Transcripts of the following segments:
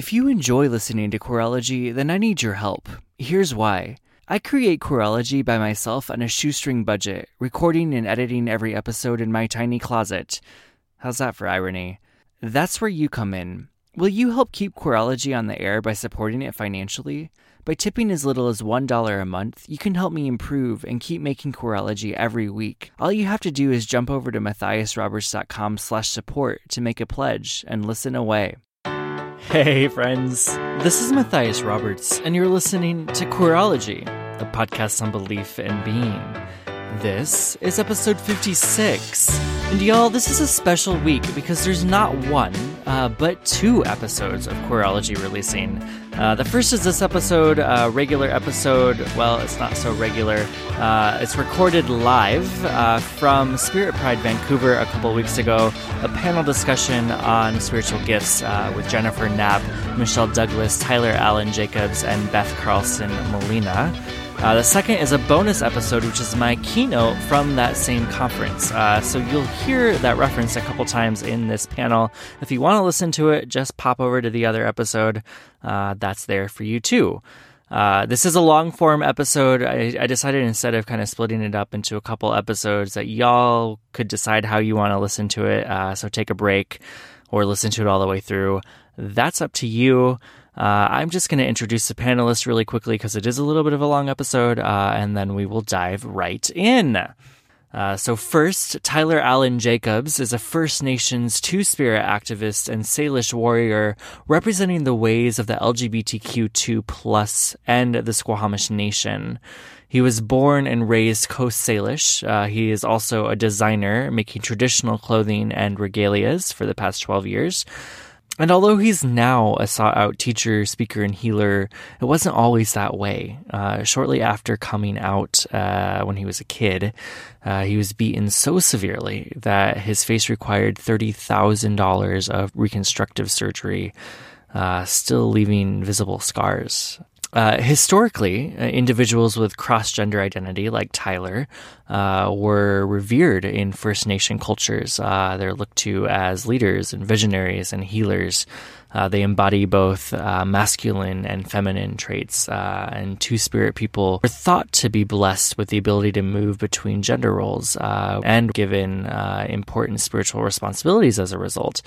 If you enjoy listening to Queerology, then I need your help. Here's why. I create Queerology by myself on a shoestring budget, recording and editing every episode in my tiny closet. How's that for irony? That's where you come in. Will you help keep Queerology on the air by supporting it financially? By tipping as little as $1 a month, you can help me improve and keep making Queerology every week. All you have to do is jump over to matthiasroberts.com slash support to make a pledge and listen away. Hey, friends. This is Matthias Roberts, and you're listening to Queerology, a podcast on belief and being. This is episode 56. And y'all, this is a special week because there's not one, uh, but two episodes of Queerology releasing. Uh, the first is this episode, uh, regular episode. Well, it's not so regular. Uh, it's recorded live uh, from Spirit Pride Vancouver a couple weeks ago. A panel discussion on spiritual gifts uh, with Jennifer Knapp, Michelle Douglas, Tyler Alan Jacobs, and Beth Carlson Malena. Uh, the second is a bonus episode, which is my keynote from that same conference. Uh, so you'll hear that reference a couple times in this panel. If you want to listen to it, just pop over to the other episode. Uh, that's there for you too. Uh, this is a long form episode. I, I, decided instead of kind of splitting it up into a couple episodes that y'all could decide how you want to listen to it. Uh, so take a break or listen to it all the way through. That's up to you. Uh, I'm just going to introduce the panelists really quickly because it is a little bit of a long episode, uh, and then we will dive right in. Uh, so first, Tyler Alan Jacobs is a First Nations Two-Spirit activist and Salish warrior representing the ways of the LGBTQ2 plus and the Squamish Nation. He was born and raised Coast Salish. Uh, he is also a designer, making traditional clothing and regalias for the past 12 years. And although he's now a sought out teacher, speaker, and healer, it wasn't always that way. Uh, shortly after coming out, uh, when he was a kid, uh, he was beaten so severely that his face required $30,000 of reconstructive surgery, uh, still leaving visible scars. Uh, historically, uh, individuals with cross gender identity, like Tyler, uh, were revered in First Nation cultures. Uh, they're looked to as leaders and visionaries and healers. Uh, they embody both masculine and feminine traits, and Two Spirit people were thought to be blessed with the ability to move between gender roles and given important spiritual responsibilities as a result.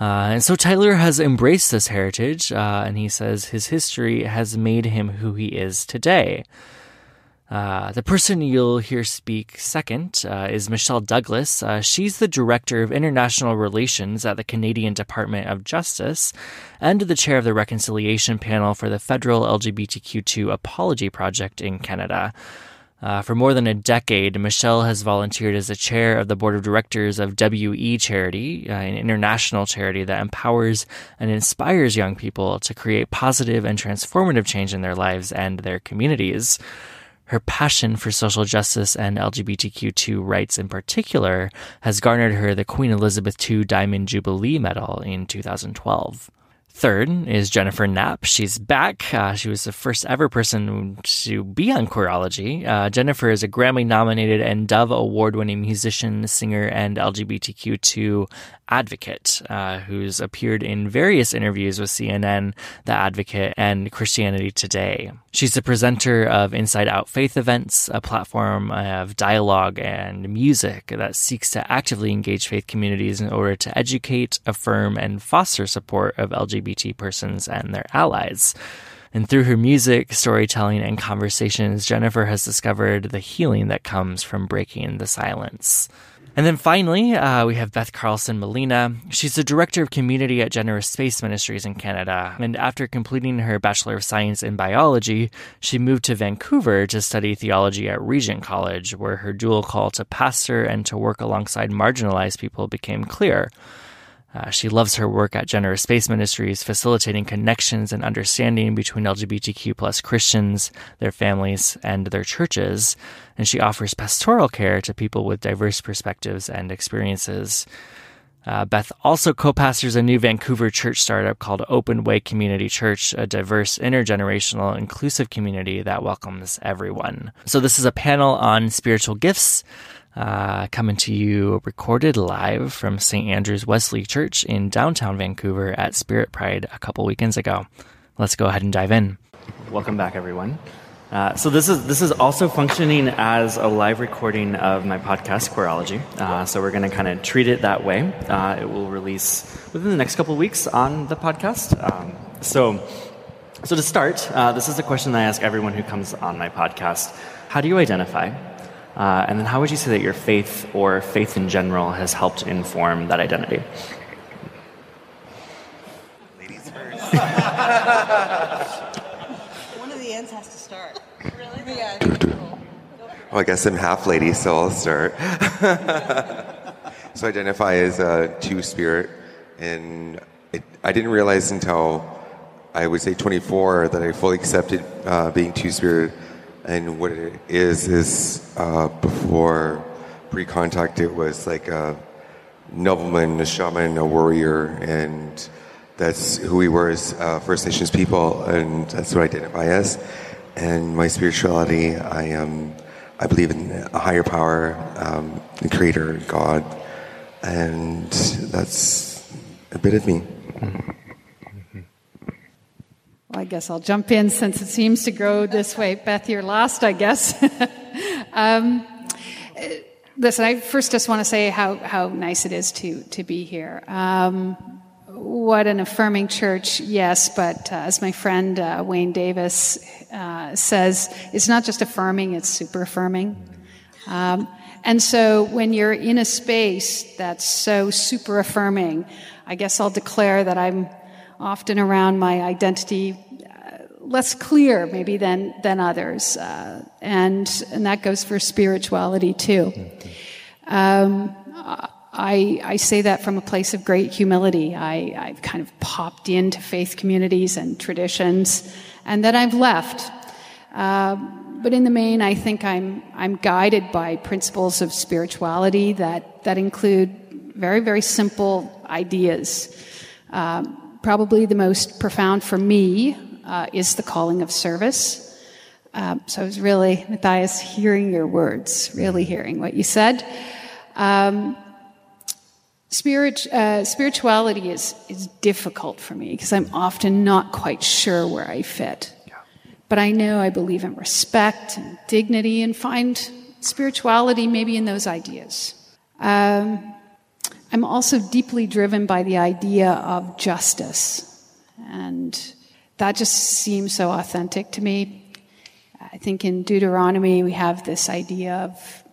Uh, and so Tyler has embraced this heritage, uh, and he says his history has made him who he is today. Uh, the person you'll hear speak second uh, is Michelle Douglas. Uh, she's the Director of International Relations at the Canadian Department of Justice and the chair of the Reconciliation Panel for the Federal LGBTQ2 Apology Project in Canada. Uh, for more than a decade, Michelle has volunteered as the chair of the board of directors of WE Charity, uh, an international charity that empowers and inspires young people to create positive and transformative change in their lives and their communities. Her passion for social justice and LGBTQ2 rights in particular has garnered her the Queen Elizabeth II Diamond Jubilee Medal in 2012. Third is Jennifer Knapp. She's back. Uh, she was the first ever person to be on Queerology. Uh, Jennifer is a Grammy nominated and Dove Award winning musician, singer, and LGBTQ2 advocate uh, who's appeared in various interviews with CNN, The Advocate, and Christianity Today. She's the presenter of Inside Out Faith events, a platform of dialogue and music that seeks to actively engage faith communities in order to educate, affirm, and foster support of LGBT LGBT persons and their allies. And through her music, storytelling, and conversations, Jennifer has discovered the healing that comes from breaking the silence. And then finally, uh, we have Beth Carlson Malena. She's the director of community at Generous Space Ministries in Canada. And after completing her Bachelor of Science in Biology, she moved to Vancouver to study theology at Regent College, where her dual call to pastor and to work alongside marginalized people became clear. Uh, she loves her work at Generous Space Ministries, facilitating connections and understanding between LGBTQ plus Christians, their families, and their churches. And she offers pastoral care to people with diverse perspectives and experiences. Uh, Beth also co pastors a new Vancouver church startup called Open Way Community Church, a diverse, intergenerational, inclusive community that welcomes everyone. So, this is a panel on spiritual gifts uh, coming to you recorded live from St. Andrew's Wesley Church in downtown Vancouver at Spirit Pride a couple weekends ago. Let's go ahead and dive in. Welcome back, everyone. Uh, so this is this is also functioning as a live recording of my podcast Queerology. Uh, so we're going to kind of treat it that way. Uh, it will release within the next couple weeks on the podcast. Um, so, so to start, uh, this is a question that I ask everyone who comes on my podcast: How do you identify? Uh, and then how would you say that your faith or faith in general has helped inform that identity? Ladies first. One of the ends has to start. Really? Yeah. Well, I guess I'm half lady, so I'll start. so I identify as a two spirit, and it, I didn't realize until I would say 24 that I fully accepted uh, being two spirit and what it is is uh, before pre-contact, it was like a nobleman, a shaman, a warrior, and that's who we were as uh, First Nations people, and that's what I identify as. And my spirituality, I am, I believe in a higher power, um, the Creator, God, and that's a bit of me. Mm-hmm. I guess I'll jump in since it seems to grow this way. Beth, you're last, I guess. um, listen, I first just want to say how, how nice it is to, to be here. Um, what an affirming church, yes, but uh, as my friend uh, Wayne Davis uh, says, it's not just affirming, it's super affirming. Um, and so when you're in a space that's so super affirming, I guess I'll declare that I'm often around my identity uh, less clear maybe than than others, uh, and and that goes for spirituality too. Um, I, I say that from a place of great humility. I, I've kind of popped into faith communities and traditions, and then I've left. Uh, but in the main, I think I'm I'm guided by principles of spirituality that that include very very simple ideas. Um, probably the most profound for me uh, is the calling of service. Um, so I was really, Matthias, hearing your words, really hearing what you said. Um, spirit, uh, spirituality is, is difficult for me because I'm often not quite sure where I fit. But I know I believe in respect and dignity and find spirituality maybe in those ideas. Um, I'm also deeply driven by the idea of justice. And that just seems so authentic to me. I think in Deuteronomy we have this idea of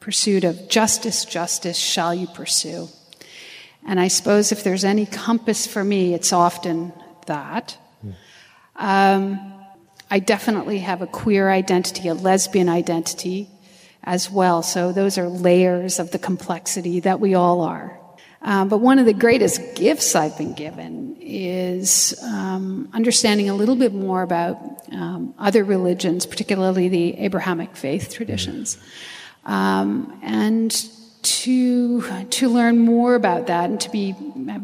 pursuit of justice, justice shall you pursue. And I suppose if there's any compass for me, it's often that. Um, I definitely have a queer identity, a lesbian identity as well. So those are layers of the complexity that we all are. Um, but one of the greatest gifts I've been given is um, understanding a little bit more about um, other religions, particularly the Abrahamic faith traditions, um, and to to learn more about that and to be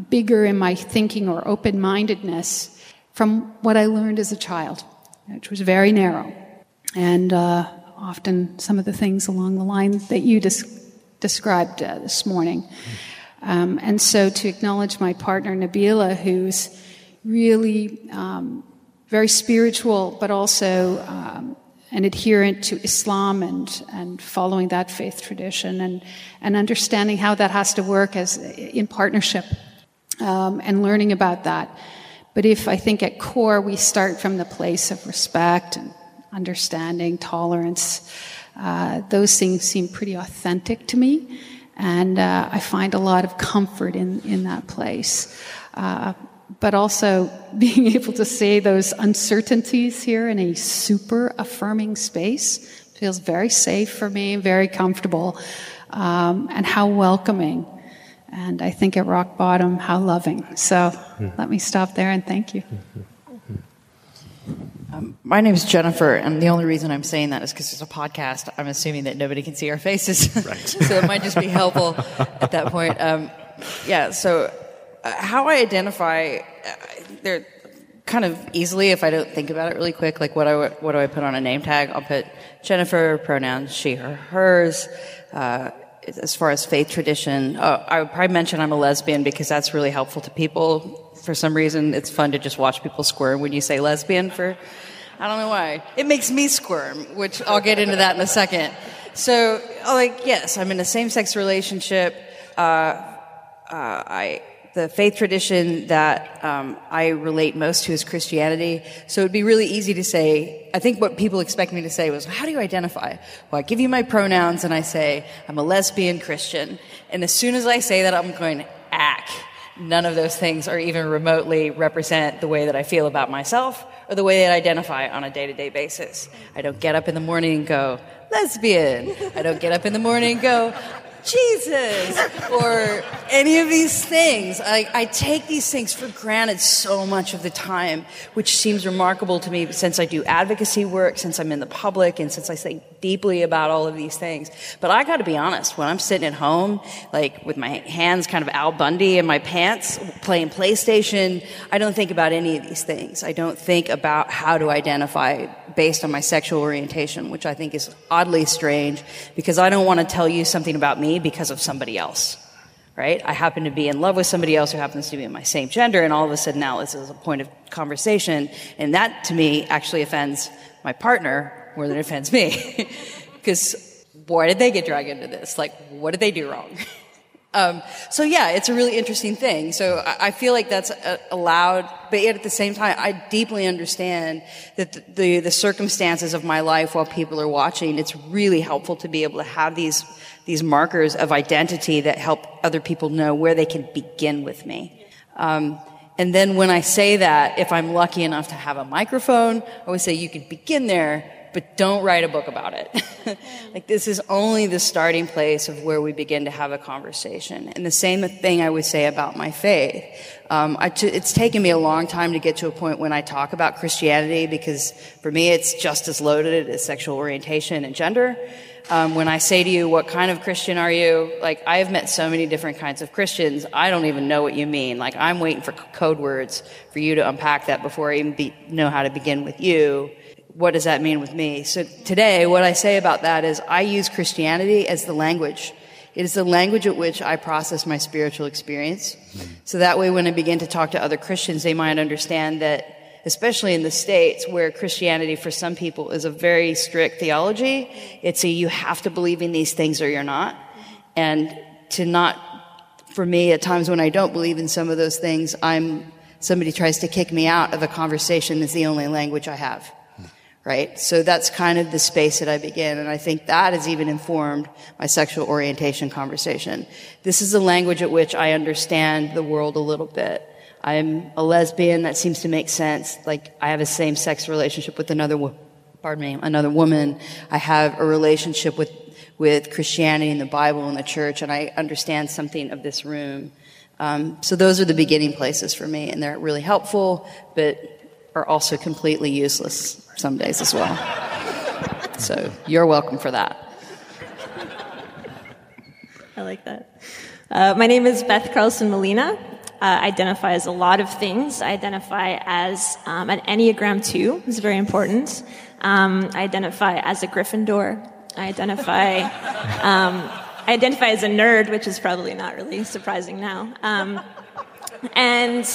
bigger in my thinking or open mindedness from what I learned as a child, which was very narrow, and uh, often some of the things along the line that you des- described uh, this morning. Um, and so to acknowledge my partner, Nabila, who's really um, very spiritual, but also um, an adherent to Islam and, and following that faith tradition and, and understanding how that has to work as in partnership um, and learning about that. But if I think at core we start from the place of respect and understanding, tolerance, uh, those things seem pretty authentic to me. And uh, I find a lot of comfort in, in that place. Uh, but also being able to say those uncertainties here in a super affirming space feels very safe for me, very comfortable, um, and how welcoming. And I think at rock bottom, how loving. So mm-hmm. let me stop there and thank you. Um, my name is Jennifer, and the only reason I'm saying that is because it's a podcast. I'm assuming that nobody can see our faces. Right. so it might just be helpful at that point. Um, yeah, so uh, how I identify, uh, they're kind of easily if I don't think about it really quick. Like what I what do I put on a name tag? I'll put Jennifer pronouns she her hers. Uh, as far as faith tradition, uh, I would probably mention I'm a lesbian because that's really helpful to people. For some reason, it's fun to just watch people squirm when you say lesbian. For I don't know why it makes me squirm, which I'll get into that in a second. So, like, yes, I'm in a same-sex relationship. Uh, uh I the faith tradition that um, I relate most to is Christianity. So it'd be really easy to say, I think what people expect me to say was, how do you identify? Well, I give you my pronouns and I say, I'm a lesbian Christian. And as soon as I say that, I'm going, ack. None of those things are even remotely represent the way that I feel about myself or the way that I identify on a day to day basis. I don't get up in the morning and go, lesbian. I don't get up in the morning and go, Jesus, or any of these things. I, I, take these things for granted so much of the time, which seems remarkable to me since I do advocacy work, since I'm in the public, and since I think deeply about all of these things. But I gotta be honest, when I'm sitting at home, like with my hands kind of Al Bundy in my pants, playing PlayStation, I don't think about any of these things. I don't think about how to identify based on my sexual orientation, which I think is oddly strange because I don't want to tell you something about me because of somebody else. Right? I happen to be in love with somebody else who happens to be in my same gender, and all of a sudden now this is a point of conversation, and that to me actually offends my partner more than it offends me. Because why did they get dragged into this? Like, what did they do wrong? Um, so yeah, it's a really interesting thing. So I, I feel like that's uh, allowed, but yet at the same time, I deeply understand that the, the, the circumstances of my life while people are watching, it's really helpful to be able to have these these markers of identity that help other people know where they can begin with me. Um, and then when I say that, if I'm lucky enough to have a microphone, I always say you can begin there, but don't write a book about it. like this is only the starting place of where we begin to have a conversation. And the same thing I would say about my faith. Um, it's taken me a long time to get to a point when I talk about Christianity because for me it's just as loaded as sexual orientation and gender. Um, when I say to you, what kind of Christian are you? Like, I have met so many different kinds of Christians, I don't even know what you mean. Like, I'm waiting for code words for you to unpack that before I even be, know how to begin with you what does that mean with me? So today, what I say about that is I use Christianity as the language. It is the language at which I process my spiritual experience. So that way, when I begin to talk to other Christians, they might understand that, especially in the States, where Christianity for some people is a very strict theology, it's a you have to believe in these things or you're not. And to not, for me, at times when I don't believe in some of those things, I'm, somebody tries to kick me out of a conversation is the only language I have right? So that's kind of the space that I begin. And I think that has even informed my sexual orientation conversation. This is the language at which I understand the world a little bit. I'm a lesbian. That seems to make sense. Like I have a same sex relationship with another, pardon me, another woman. I have a relationship with, with Christianity and the Bible and the church, and I understand something of this room. Um, so those are the beginning places for me, and they're really helpful, but are also completely useless some days as well. So you're welcome for that. I like that. Uh, my name is Beth Carlson Malena. Uh, identify as a lot of things. I identify as um, an Enneagram 2, is very important. Um, I identify as a Gryffindor. I identify, um, I identify as a nerd, which is probably not really surprising now. Um, and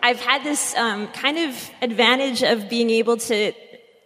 I've had this um, kind of advantage of being able to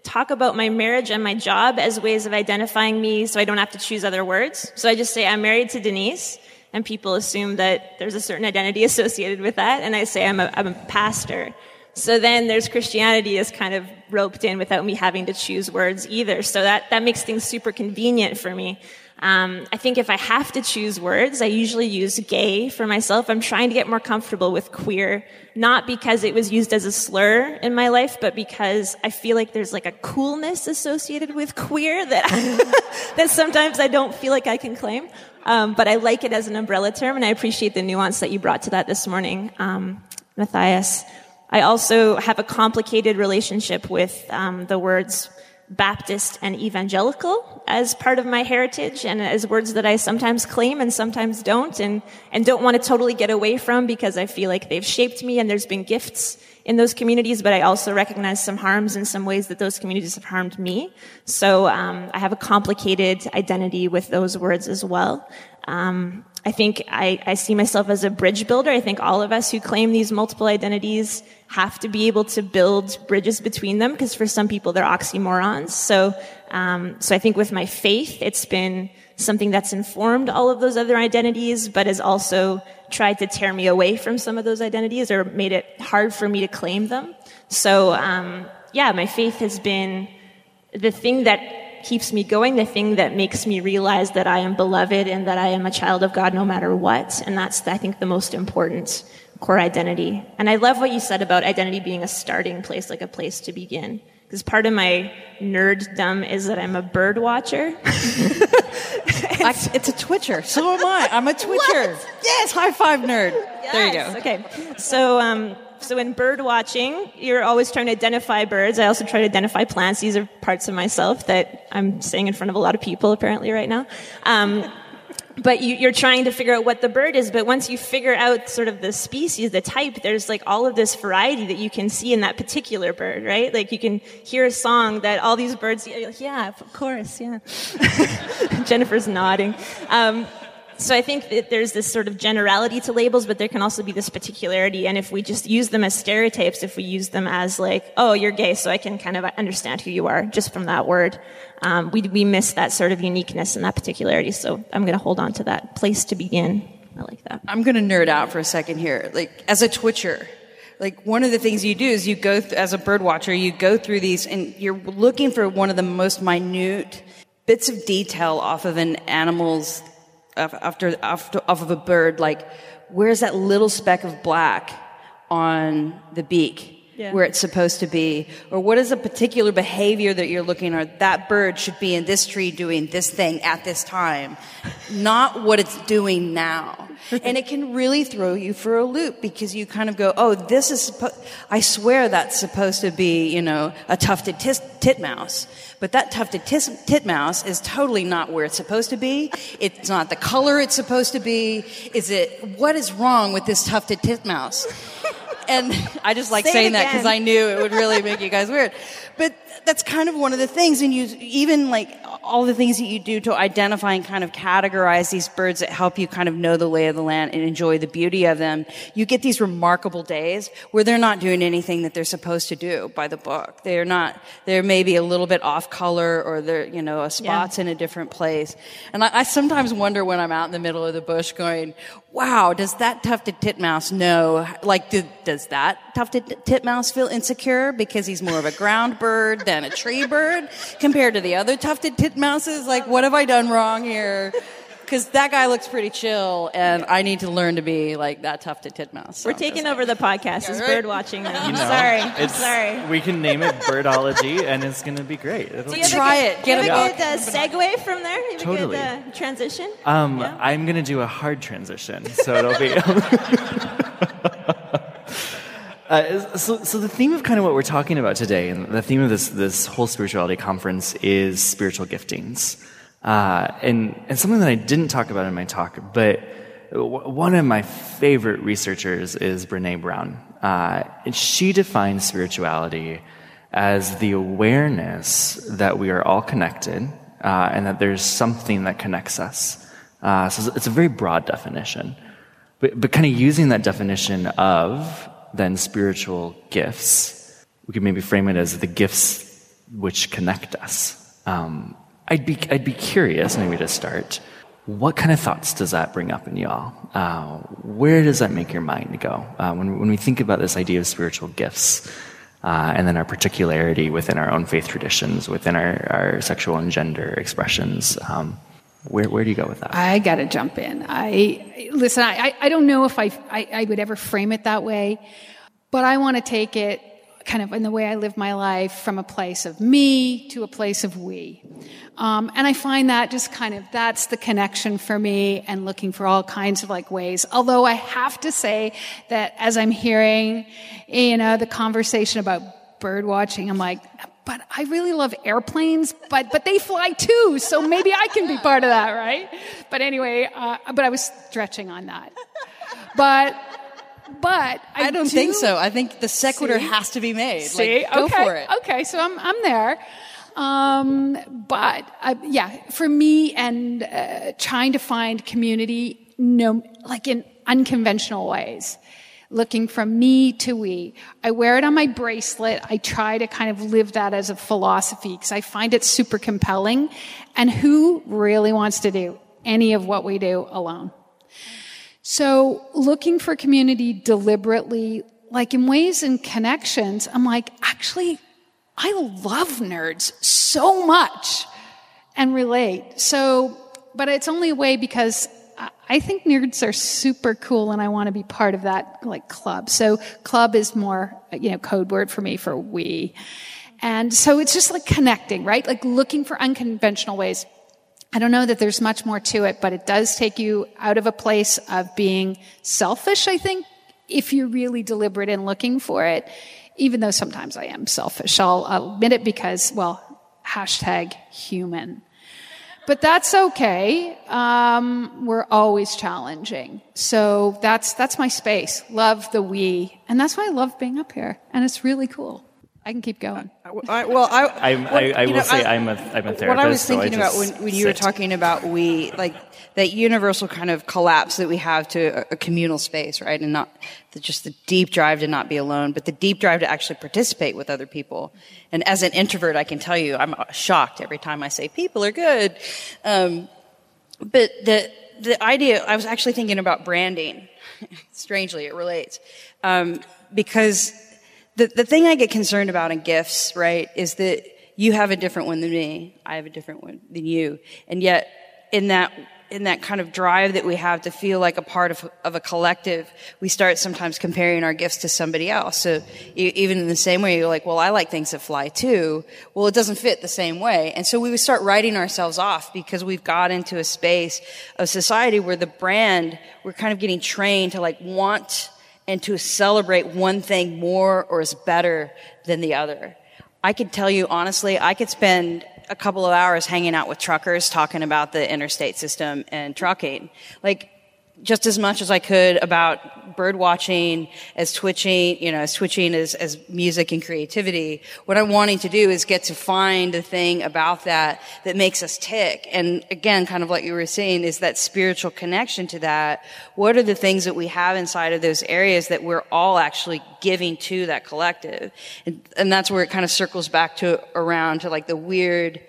talk about my marriage and my job as ways of identifying me so I don't have to choose other words. So I just say, I'm married to Denise, and people assume that there's a certain identity associated with that, and I say, I'm a, I'm a pastor. So then there's Christianity is kind of roped in without me having to choose words either. So that, that makes things super convenient for me. Um, I think if I have to choose words, I usually use gay for myself. I'm trying to get more comfortable with queer, not because it was used as a slur in my life, but because I feel like there's like a coolness associated with queer that that sometimes I don't feel like I can claim. Um, but I like it as an umbrella term, and I appreciate the nuance that you brought to that this morning, um, Matthias. I also have a complicated relationship with um, the words Baptist and evangelical as part of my heritage and as words that I sometimes claim and sometimes don't and, and don't want to totally get away from because I feel like they've shaped me and there's been gifts in those communities, but I also recognize some harms in some ways that those communities have harmed me. So um, I have a complicated identity with those words as well. Um, I think I, I, see myself as a bridge builder. I think all of us who claim these multiple identities have to be able to build bridges between them because for some people they're oxymorons. So, um, so I think with my faith, it's been something that's informed all of those other identities, but has also tried to tear me away from some of those identities or made it hard for me to claim them. So, um, yeah, my faith has been the thing that keeps me going, the thing that makes me realize that I am beloved and that I am a child of God no matter what. And that's, I think, the most important core identity. And I love what you said about identity being a starting place, like a place to begin. Because part of my nerddom is that I'm a bird watcher. it's, it's a twitcher. So am I. I'm a twitcher. What? Yes, high five nerd. Yes. There you go. Okay. So, um, so in bird watching, you're always trying to identify birds. I also try to identify plants. These are parts of myself that I'm saying in front of a lot of people apparently right now. Um, but you, are trying to figure out what the bird is. But once you figure out sort of the species, the type, there's like all of this variety that you can see in that particular bird, right? Like you can hear a song that all these birds, yeah, of course, yeah. Jennifer's nodding. Um, so I think that there's this sort of generality to labels, but there can also be this particularity. And if we just use them as stereotypes, if we use them as like, oh, you're gay, so I can kind of understand who you are just from that word, um, we, we miss that sort of uniqueness and that particularity. So I'm going to hold on to that place to begin. I like that. I'm going to nerd out for a second here. Like, as a twitcher, like one of the things you do is you go th- as a bird watcher you go through these and you're looking for one of the most minute bits of detail off of an animal's after, after off of a bird, like where's that little speck of black on the beak? Yeah. where it's supposed to be or what is a particular behavior that you're looking at that bird should be in this tree doing this thing at this time not what it's doing now and it can really throw you for a loop because you kind of go oh this is suppo- i swear that's supposed to be you know a tufted titmouse but that tufted tis- titmouse is totally not where it's supposed to be. It's not the color it's supposed to be. Is it, what is wrong with this tufted titmouse? and I just like Say saying that because I knew it would really make you guys weird. But that's kind of one of the things, and you even like all the things that you do to identify and kind of categorize these birds that help you kind of know the lay of the land and enjoy the beauty of them. You get these remarkable days where they're not doing anything that they're supposed to do by the book. They're not, they're maybe a little bit off color or they're, you know, a spot's yeah. in a different place. And I, I sometimes wonder when I'm out in the middle of the bush going, wow, does that tufted titmouse know? Like, do, does that tufted titmouse feel insecure because he's more of a ground bird than a tree bird compared to the other tufted titmouses? Like, what have I done wrong here? Because that guy looks pretty chill, and I need to learn to be like that tufted titmouse. So We're taking over the podcast. Is bird watching now. You know, sorry. I'm sorry. We can name it birdology, and it's going to be great. It'll Do you try it. Get a, a good uh, segue from there. You have totally. a good uh, transition. Um, yeah? I'm going to do a hard transition, so it'll be. Uh, so, so the theme of kind of what we're talking about today, and the theme of this this whole spirituality conference is spiritual giftings, uh, and and something that I didn't talk about in my talk, but one of my favorite researchers is Brene Brown, uh, and she defines spirituality as the awareness that we are all connected, uh, and that there's something that connects us. Uh, so it's a very broad definition, but but kind of using that definition of than spiritual gifts. We could maybe frame it as the gifts which connect us. Um, I'd be I'd be curious, maybe to start. what kind of thoughts does that bring up in y'all? Uh, where does that make your mind go? Uh, when, when we think about this idea of spiritual gifts, uh, and then our particularity within our own faith traditions, within our, our sexual and gender expressions, um, where, where do you go with that? I got to jump in. I listen. I, I don't know if I, I, I would ever frame it that way, but I want to take it kind of in the way I live my life from a place of me to a place of we. Um, and I find that just kind of that's the connection for me and looking for all kinds of like ways. Although I have to say that as I'm hearing, you know, the conversation about bird watching, I'm like, but I really love airplanes, but, but they fly too, so maybe I can be part of that, right? But anyway, uh, but I was stretching on that. But, but I, I don't do, think so. I think the sequitur see? has to be made. See, like, go okay, for it. Okay, so I'm, I'm there. Um, but uh, yeah, for me and uh, trying to find community, no, like in unconventional ways, looking from me to we. I wear it on my bracelet. I try to kind of live that as a philosophy because I find it super compelling. And who really wants to do any of what we do alone? So looking for community deliberately, like in ways and connections, I'm like, actually, I love nerds so much and relate. So, but it's only a way because I think nerds are super cool and I want to be part of that like club. So club is more, you know, code word for me for we. And so it's just like connecting, right? Like looking for unconventional ways. I don't know that there's much more to it, but it does take you out of a place of being selfish, I think, if you're really deliberate in looking for it even though sometimes I am selfish. I'll, admit it because, well, hashtag human. But that's okay. Um, we're always challenging. So that's, that's my space. Love the we. And that's why I love being up here. And it's really cool. I can keep going. I, well, I, I, I, I will know, say I, am a, I'm a therapist. What I was thinking so about when, when you were talking about we, like that universal kind of collapse that we have to a, a communal space, right? And not the, just the deep drive to not be alone, but the deep drive to actually participate with other people. And as an introvert, I can tell you, I'm shocked every time I say people are good. Um, but the, the idea, I was actually thinking about branding. Strangely, it relates. Um, because the, the thing I get concerned about in gifts, right, is that you have a different one than me. I have a different one than you. And yet, in that, in that kind of drive that we have to feel like a part of, of a collective, we start sometimes comparing our gifts to somebody else. So even in the same way, you're like, well, I like things that fly too. Well, it doesn't fit the same way. And so we would start writing ourselves off because we've got into a space of society where the brand, we're kind of getting trained to like want and to celebrate one thing more or is better than the other. I could tell you honestly, I could spend a couple of hours hanging out with truckers talking about the interstate system and trucking. Like, just as much as I could about bird watching, as twitching, you know, as twitching as, as music and creativity. What I'm wanting to do is get to find the thing about that that makes us tick. And again, kind of like you were saying, is that spiritual connection to that. What are the things that we have inside of those areas that we're all actually giving to that collective? And, and that's where it kind of circles back to around to like the weird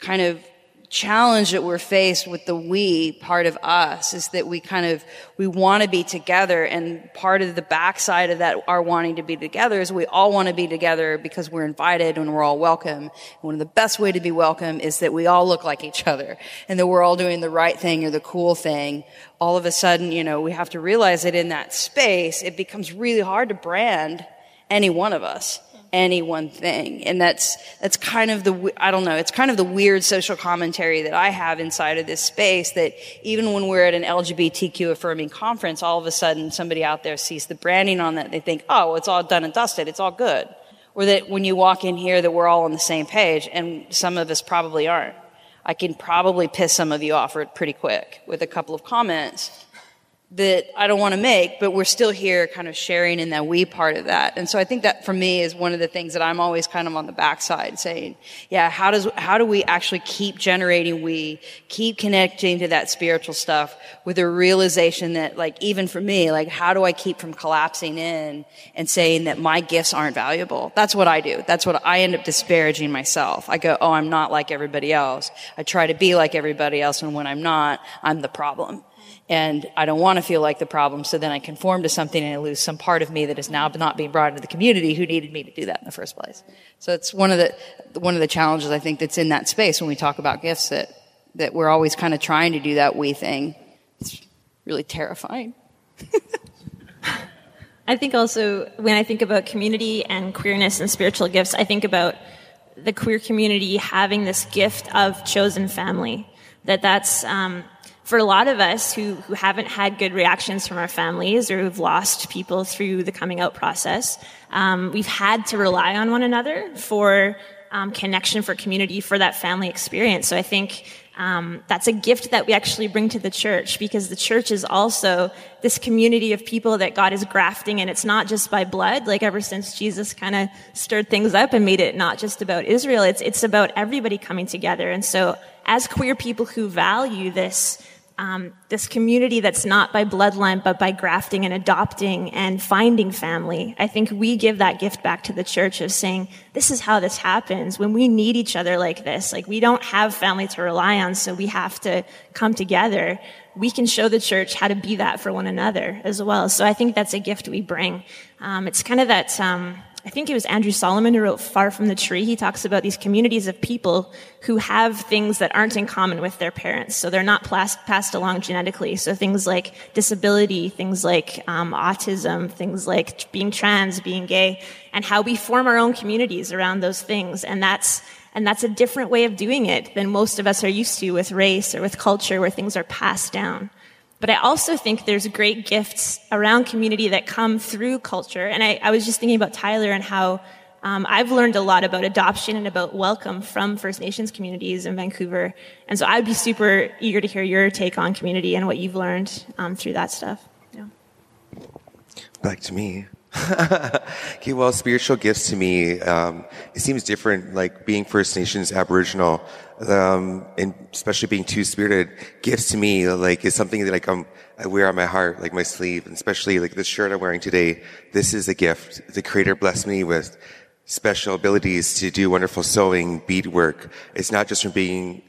kind of challenge that we're faced with the we part of us is that we kind of we want to be together. And part of the backside of that our wanting to be together is we all want to be together because we're invited and we're all welcome. And one of the best way to be welcome is that we all look like each other and that we're all doing the right thing or the cool thing. All of a sudden you know we have to realize that in that space it becomes really hard to brand any one of us any one thing. And that's, that's kind of the, I don't know, it's kind of the weird social commentary that I have inside of this space that even when we're at an LGBTQ affirming conference, all of a sudden somebody out there sees the branding on that. They think, oh, it's all done and dusted. It's all good. Or that when you walk in here that we're all on the same page and some of us probably aren't. I can probably piss some of you off pretty quick with a couple of comments. That I don't want to make, but we're still here kind of sharing in that we part of that. And so I think that for me is one of the things that I'm always kind of on the backside saying, yeah, how does, how do we actually keep generating we, keep connecting to that spiritual stuff with a realization that like, even for me, like, how do I keep from collapsing in and saying that my gifts aren't valuable? That's what I do. That's what I end up disparaging myself. I go, oh, I'm not like everybody else. I try to be like everybody else. And when I'm not, I'm the problem and I don't want to feel like the problem. So then I conform to something and I lose some part of me that is now not being brought into the community who needed me to do that in the first place. So it's one of the one of the challenges I think that's in that space when we talk about gifts that that we're always kind of trying to do that we thing. It's really terrifying. I think also when I think about community and queerness and spiritual gifts, I think about the queer community having this gift of chosen family. That that's um, for a lot of us who, who haven't had good reactions from our families or who've lost people through the coming out process, um, we've had to rely on one another for um, connection, for community, for that family experience. So I think um, that's a gift that we actually bring to the church because the church is also this community of people that God is grafting, and it's not just by blood. Like ever since Jesus kind of stirred things up and made it not just about Israel, it's it's about everybody coming together. And so, as queer people who value this um, this community that's not by bloodline, but by grafting and adopting and finding family. I think we give that gift back to the church of saying, this is how this happens when we need each other like this. Like we don't have family to rely on, so we have to come together. We can show the church how to be that for one another as well. So I think that's a gift we bring. Um, it's kind of that, um, I think it was Andrew Solomon who wrote Far from the Tree. He talks about these communities of people who have things that aren't in common with their parents. So they're not passed along genetically. So things like disability, things like um, autism, things like being trans, being gay, and how we form our own communities around those things. And that's and that's a different way of doing it than most of us are used to with race or with culture where things are passed down. But I also think there's great gifts around community that come through culture. And I, I was just thinking about Tyler and how um, I've learned a lot about adoption and about welcome from First Nations communities in Vancouver. And so I'd be super eager to hear your take on community and what you've learned um, through that stuff. Yeah. Back to me. okay, well, spiritual gifts to me, um, it seems different, like being First Nations Aboriginal, um, and especially being two-spirited, gifts to me, like, is something that like, I wear on my heart, like my sleeve, and especially like this shirt I'm wearing today. This is a gift. The Creator blessed me with special abilities to do wonderful sewing, beadwork. It's not just from being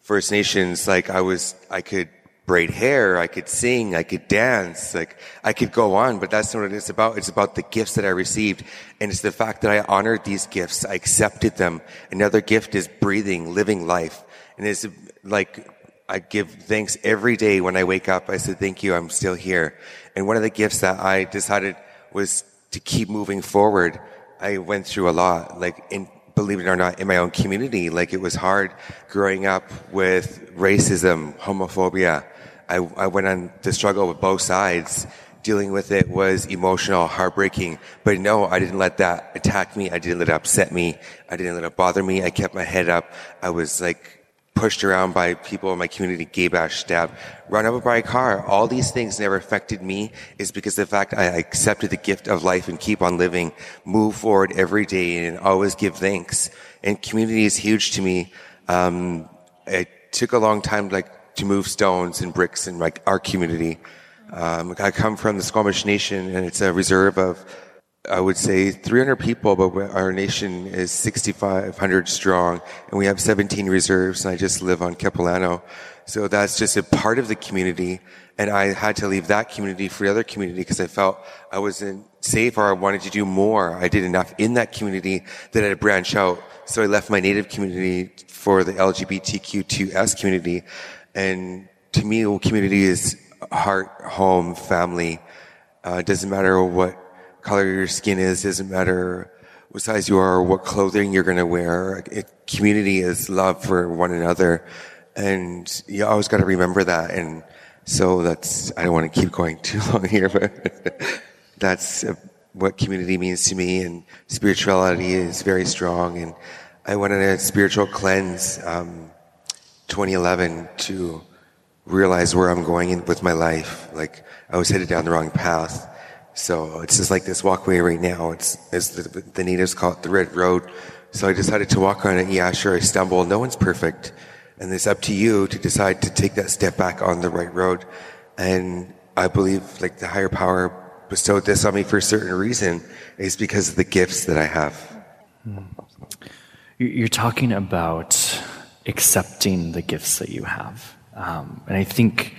First Nations, like I was, I could braid hair, I could sing, I could dance, like I could go on, but that's not what it's about. It's about the gifts that I received. And it's the fact that I honored these gifts. I accepted them. Another gift is breathing, living life. And it's like, I give thanks every day when I wake up. I said, thank you. I'm still here. And one of the gifts that I decided was to keep moving forward. I went through a lot, like in believe it or not, in my own community. Like it was hard growing up with racism, homophobia. I, I went on the struggle with both sides. Dealing with it was emotional, heartbreaking. But no, I didn't let that attack me. I didn't let it upset me. I didn't let it bother me. I kept my head up. I was like pushed around by people in my community, gay bash, stabbed, run over by a car. All these things never affected me is because the fact I accepted the gift of life and keep on living, move forward every day and always give thanks. And community is huge to me. Um, it took a long time, to like, to move stones and bricks in like our community. Um, I come from the Squamish Nation and it's a reserve of I would say 300 people, but our nation is 6,500 strong, and we have 17 reserves, and I just live on Capilano. So that's just a part of the community, and I had to leave that community for the other community because I felt I wasn't safe or I wanted to do more. I did enough in that community that I'd branch out. So I left my native community for the LGBTQ2S community, and to me, community is heart, home, family. Uh, it doesn't matter what color your skin is, doesn't matter what size you are what clothing you're going to wear. It, community is love for one another. And you always got to remember that. And so that's, I don't want to keep going too long here, but that's uh, what community means to me. And spirituality is very strong. And I went on a spiritual cleanse, um, 2011 to realize where I'm going in with my life. Like I was headed down the wrong path. So it's just like this walkway right now. It's, it's the, the natives call it the red road. So I decided to walk on it. Yeah, sure, I stumble. No one's perfect. And it's up to you to decide to take that step back on the right road. And I believe like the higher power bestowed this on me for a certain reason is because of the gifts that I have. Hmm. You're talking about accepting the gifts that you have. Um, and I think,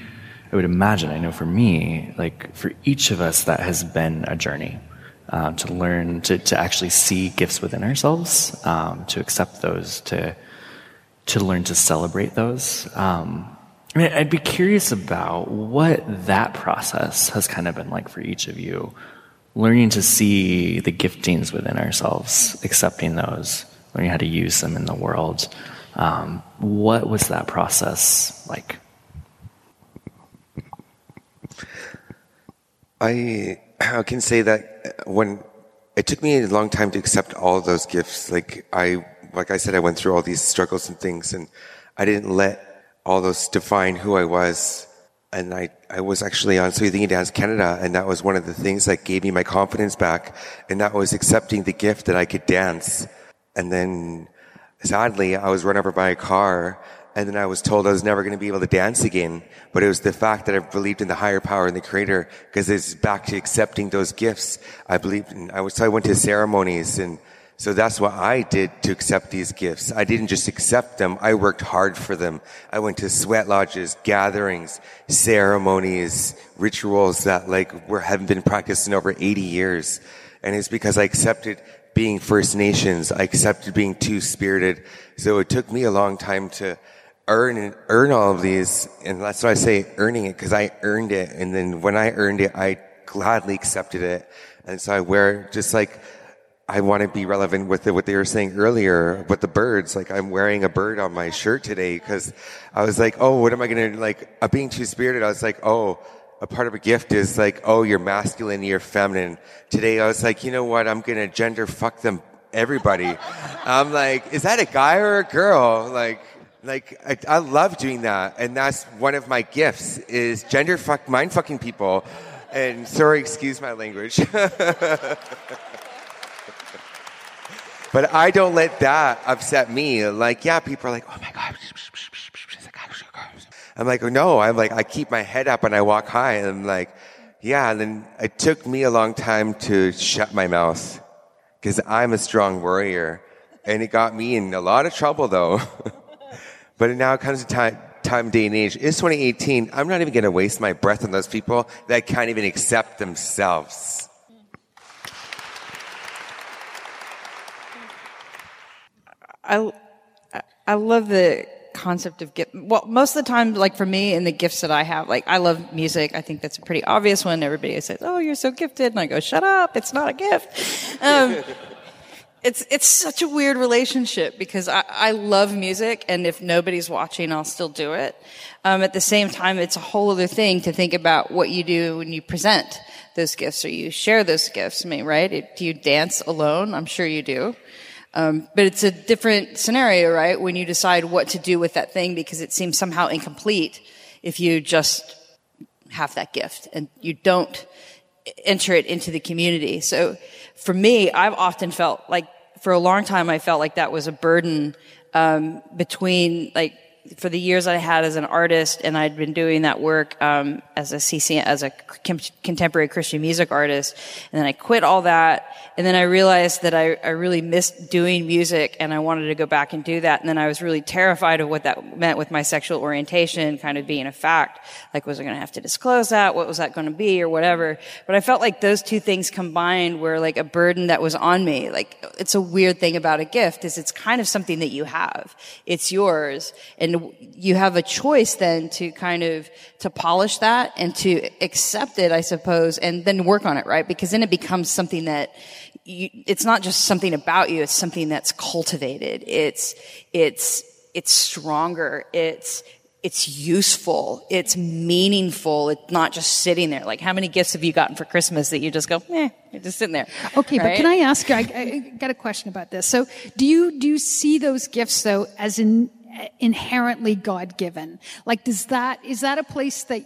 I would imagine, I know for me, like for each of us, that has been a journey. Um, to learn to, to actually see gifts within ourselves, um, to accept those, to to learn to celebrate those. Um, I mean, I'd be curious about what that process has kind of been like for each of you, learning to see the giftings within ourselves, accepting those, learning how to use them in the world. Um, what was that process like? I, I can say that when it took me a long time to accept all those gifts. Like I, like I said, I went through all these struggles and things, and I didn't let all those define who I was. And I, I was actually on So You Think You Dance Canada, and that was one of the things that gave me my confidence back, and that was accepting the gift that I could dance. And then, sadly, I was run over by a car, and then I was told I was never going to be able to dance again. But it was the fact that I believed in the higher power and the creator, because it's back to accepting those gifts. I believed in, I was, so I went to ceremonies and so that's what I did to accept these gifts. I didn't just accept them. I worked hard for them. I went to sweat lodges, gatherings, ceremonies, rituals that like were, haven't been practiced in over 80 years. And it's because I accepted being First Nations. I accepted being two spirited. So it took me a long time to earn earn all of these, and that's why I say earning it because I earned it, and then when I earned it, I gladly accepted it, and so I wear just like I want to be relevant with what they were saying earlier with the birds. Like I'm wearing a bird on my shirt today because I was like, oh, what am I going to like? Uh, being two spirited, I was like, oh, a part of a gift is like, oh, you're masculine, you're feminine. Today, I was like, you know what? I'm going to gender fuck them, everybody. I'm like, is that a guy or a girl? Like, like I, I love doing that, and that's one of my gifts is gender fuck mind fucking people. And sorry, excuse my language. But I don't let that upset me. Like, yeah, people are like, oh my God. I'm like, no, I'm like, I keep my head up and I walk high. And I'm like, yeah. And then it took me a long time to shut my mouth because I'm a strong warrior. And it got me in a lot of trouble though. but now it comes to time, time, day and age. It's 2018. I'm not even going to waste my breath on those people that can't even accept themselves. I, I love the concept of gift. Well, most of the time, like for me and the gifts that I have, like I love music. I think that's a pretty obvious one. Everybody says, "Oh, you're so gifted," and I go, "Shut up! It's not a gift." Um, it's it's such a weird relationship because I, I love music, and if nobody's watching, I'll still do it. Um, at the same time, it's a whole other thing to think about what you do when you present those gifts or you share those gifts. I mean, right? Do you dance alone? I'm sure you do. Um, but it's a different scenario, right? When you decide what to do with that thing because it seems somehow incomplete if you just have that gift and you don't enter it into the community. So for me, I've often felt like for a long time, I felt like that was a burden um, between like for the years I had as an artist, and I'd been doing that work um, as a as a contemporary Christian music artist, and then I quit all that, and then I realized that I, I really missed doing music, and I wanted to go back and do that, and then I was really terrified of what that meant with my sexual orientation, kind of being a fact, like was I going to have to disclose that? What was that going to be, or whatever? But I felt like those two things combined were like a burden that was on me. Like it's a weird thing about a gift is it's kind of something that you have, it's yours, and you have a choice then to kind of to polish that and to accept it, I suppose, and then work on it, right? Because then it becomes something that you, it's not just something about you; it's something that's cultivated. It's it's it's stronger. It's it's useful. It's meaningful. It's not just sitting there. Like, how many gifts have you gotten for Christmas that you just go, eh, you're just sitting there? Okay, right? but can I ask you? I, I, got a question about this. So, do you do you see those gifts though as an inherently God given. Like, does that, is that a place that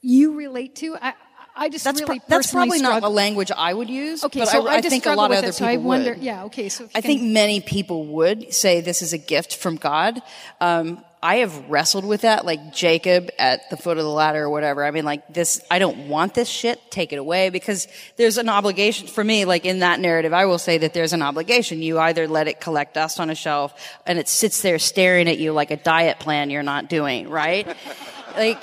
you relate to? I, I just that's really pro- that's probably struggle. not a language I would use. Okay, but so I, I, think a lot of other it, people so I wonder, would. Yeah, okay. So I can, think many people would say this is a gift from God. Um, I have wrestled with that, like Jacob at the foot of the ladder or whatever. I mean, like this, I don't want this shit. Take it away because there's an obligation for me. Like in that narrative, I will say that there's an obligation. You either let it collect dust on a shelf and it sits there staring at you like a diet plan you're not doing, right? like,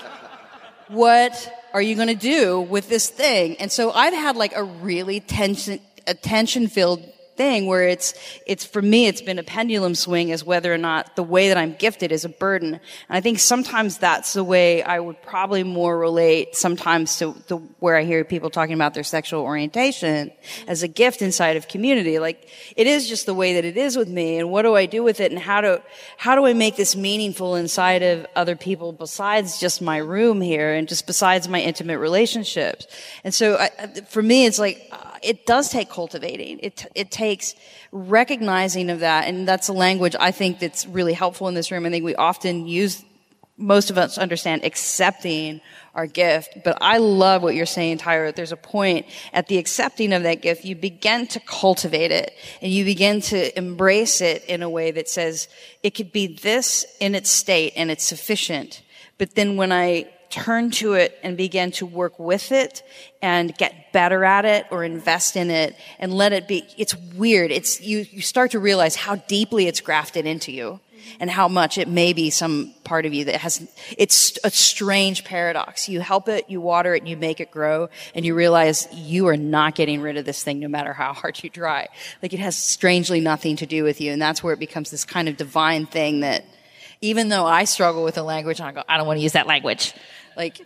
what are you going to do with this thing? And so I've had like a really tension, a tension filled thing where it's, it's for me, it's been a pendulum swing as whether or not the way that I'm gifted is a burden. And I think sometimes that's the way I would probably more relate sometimes to the, where I hear people talking about their sexual orientation as a gift inside of community. Like it is just the way that it is with me. And what do I do with it? And how do, how do I make this meaningful inside of other people besides just my room here and just besides my intimate relationships? And so I, for me, it's like, it does take cultivating. It, it takes recognizing of that. And that's a language I think that's really helpful in this room. I think we often use, most of us understand accepting our gift. But I love what you're saying, Tyler. There's a point at the accepting of that gift, you begin to cultivate it and you begin to embrace it in a way that says it could be this in its state and it's sufficient. But then when I turn to it and begin to work with it and get better at it or invest in it and let it be it's weird. It's you you start to realize how deeply it's grafted into you and how much it may be some part of you that has it's a strange paradox. You help it you water it you make it grow and you realize you are not getting rid of this thing no matter how hard you try like it has strangely nothing to do with you and that's where it becomes this kind of divine thing that even though I struggle with the language and I go, I don't want to use that language. Like,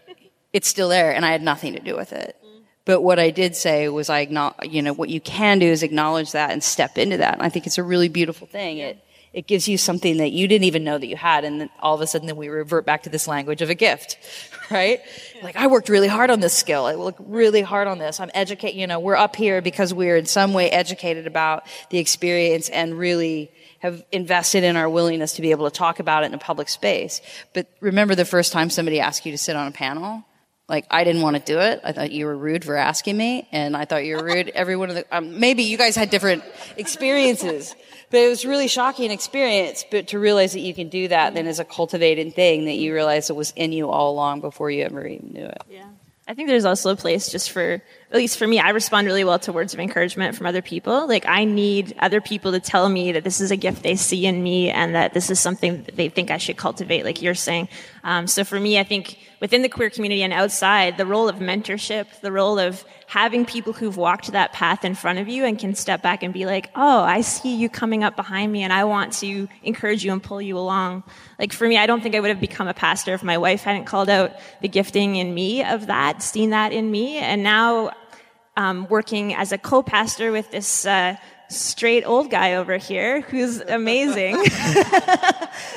it's still there and I had nothing to do with it. But what I did say was I acknowledge, you know, what you can do is acknowledge that and step into that. And I think it's a really beautiful thing. It, it gives you something that you didn't even know that you had. And then all of a sudden then we revert back to this language of a gift, right? Like I worked really hard on this skill. I worked really hard on this. I'm educated, you know, we're up here because we're in some way educated about the experience and really have invested in our willingness to be able to talk about it in a public space. But remember the first time somebody asked you to sit on a panel? Like, I didn't want to do it. I thought you were rude for asking me, and I thought you were rude. Every one of the, um, maybe you guys had different experiences, but it was really shocking experience. But to realize that you can do that then is a cultivated thing that you realize it was in you all along before you ever even knew it. Yeah. I think there's also a place just for, at least for me, I respond really well to words of encouragement from other people. Like I need other people to tell me that this is a gift they see in me and that this is something that they think I should cultivate, like you're saying. Um, so for me, I think within the queer community and outside, the role of mentorship, the role of having people who've walked that path in front of you and can step back and be like, oh, I see you coming up behind me and I want to encourage you and pull you along. Like for me, I don't think I would have become a pastor if my wife hadn't called out the gifting in me of that, seen that in me. And now, um, working as a co-pastor with this, uh, straight old guy over here who's amazing.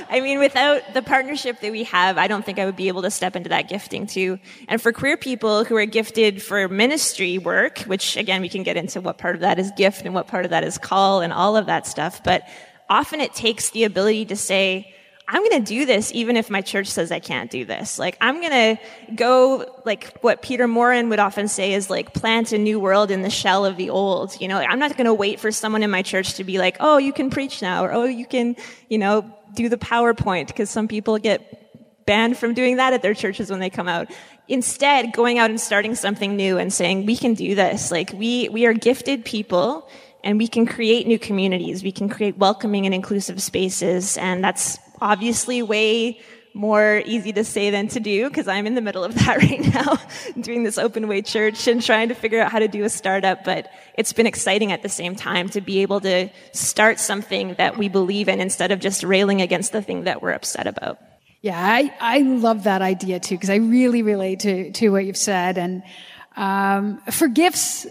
I mean, without the partnership that we have, I don't think I would be able to step into that gifting too. And for queer people who are gifted for ministry work, which again, we can get into what part of that is gift and what part of that is call and all of that stuff, but often it takes the ability to say, I'm going to do this even if my church says I can't do this. Like, I'm going to go, like, what Peter Maurin would often say is, like, plant a new world in the shell of the old. You know, I'm not going to wait for someone in my church to be like, oh, you can preach now, or oh, you can, you know, do the PowerPoint, because some people get banned from doing that at their churches when they come out. Instead, going out and starting something new and saying, we can do this. Like, we, we are gifted people and we can create new communities. We can create welcoming and inclusive spaces. And that's obviously way more easy to say than to do because I'm in the middle of that right now, doing this open way church and trying to figure out how to do a startup. But it's been exciting at the same time to be able to start something that we believe in instead of just railing against the thing that we're upset about. Yeah, I, I love that idea too because I really relate to, to what you've said. And um, for gifts,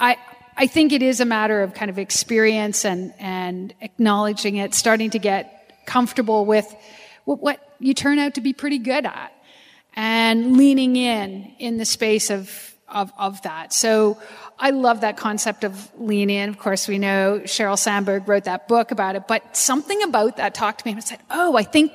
I, I think it is a matter of kind of experience and, and acknowledging it, starting to get comfortable with what, you turn out to be pretty good at and leaning in in the space of, of, of that. So I love that concept of lean in. Of course, we know Sheryl Sandberg wrote that book about it, but something about that talked to me and I said, oh, I think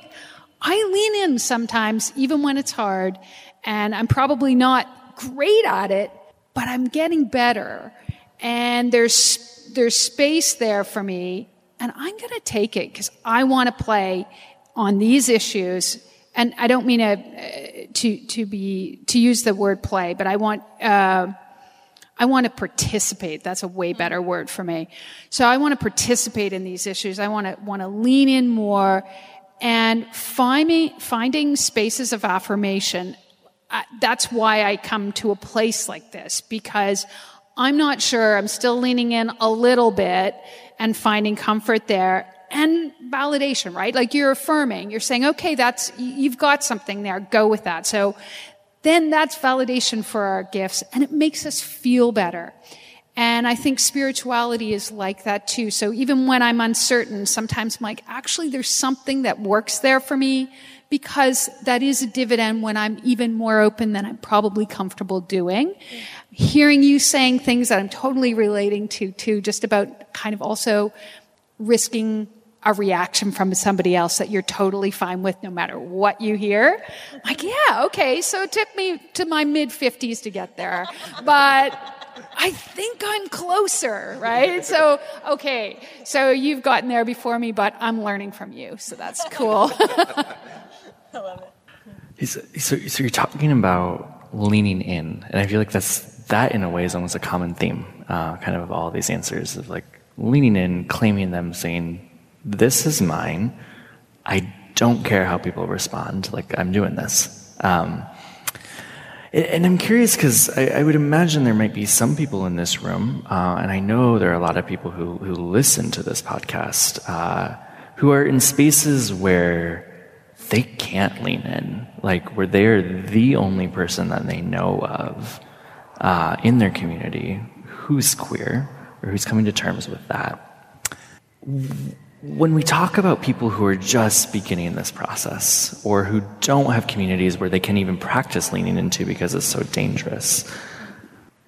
I lean in sometimes, even when it's hard, and I'm probably not great at it, but I'm getting better. And there's, there's space there for me, and I'm going to take it because I want to play on these issues. And I don't mean a, to, to be, to use the word play, but I want, uh, I want to participate. That's a way better mm-hmm. word for me. So I want to participate in these issues. I want to, want to lean in more and finding, finding spaces of affirmation. that's why I come to a place like this because I'm not sure. I'm still leaning in a little bit and finding comfort there and validation, right? Like you're affirming, you're saying, okay, that's, you've got something there, go with that. So then that's validation for our gifts and it makes us feel better. And I think spirituality is like that too. So even when I'm uncertain, sometimes I'm like, actually, there's something that works there for me because that is a dividend when I'm even more open than I'm probably comfortable doing. Hearing you saying things that I'm totally relating to, too, just about kind of also risking a reaction from somebody else that you're totally fine with no matter what you hear. Like, yeah, okay, so it took me to my mid 50s to get there, but I think I'm closer, right? So, okay, so you've gotten there before me, but I'm learning from you, so that's cool. I love it. So, so you're talking about leaning in, and I feel like that's that in a way is almost a common theme, uh, kind of of all these answers of like leaning in, claiming them, saying, this is mine. I don't care how people respond. Like, I'm doing this. Um, and I'm curious because I, I, would imagine there might be some people in this room, uh, and I know there are a lot of people who, who listen to this podcast uh, who are in spaces where they can't lean in, like where they're the only person that they know of uh, in their community who's queer or who's coming to terms with that. When we talk about people who are just beginning this process or who don't have communities where they can even practice leaning into because it's so dangerous,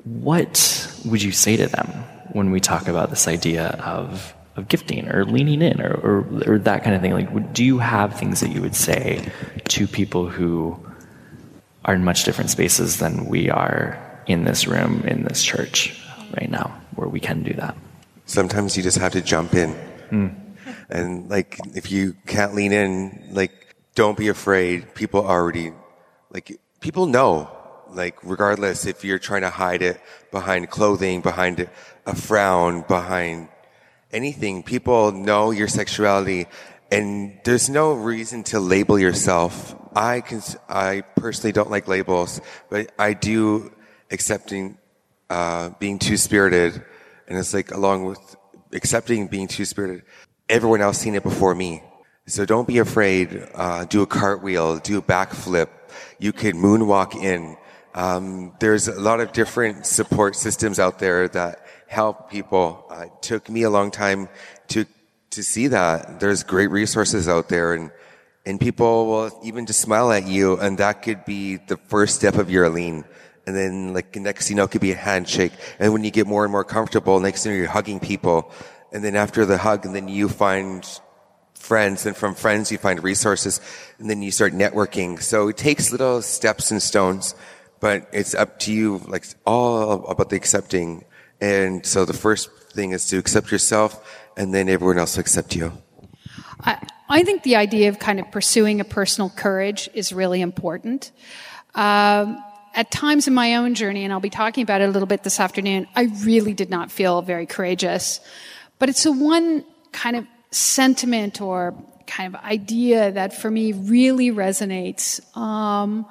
what would you say to them when we talk about this idea of, of gifting or leaning in or, or, or that kind of thing? Like, do you have things that you would say to people who are in much different spaces than we are in this room, in this church right now, where we can do that? Sometimes you just have to jump in. Mm and like, if you can't lean in, like, don't be afraid. People already, like, people know. Like, regardless if you're trying to hide it behind clothing, behind a frown, behind anything, people know your sexuality and there's no reason to label yourself. I can, I personally don't like labels, but I do accepting, uh, being two spirited. And it's like along with accepting being two spirited, everyone else seen it before me. So don't be afraid. Uh, do a cartwheel, do a backflip. You could moonwalk in. Um, there's a lot of different support systems out there that help people. Uh, it took me a long time to to see that. There's great resources out there, and and people will even just smile at you, and that could be the first step of your lean. And then, like next, you know, could be a handshake. And when you get more and more comfortable, next thing you're hugging people and then after the hug, and then you find friends, and from friends you find resources, and then you start networking. So it takes little steps and stones, but it's up to you, like all about the accepting. And so the first thing is to accept yourself, and then everyone else will accept you. I, I think the idea of kind of pursuing a personal courage is really important. Um, at times in my own journey, and I'll be talking about it a little bit this afternoon, I really did not feel very courageous. But it's the one kind of sentiment or kind of idea that for me really resonates um,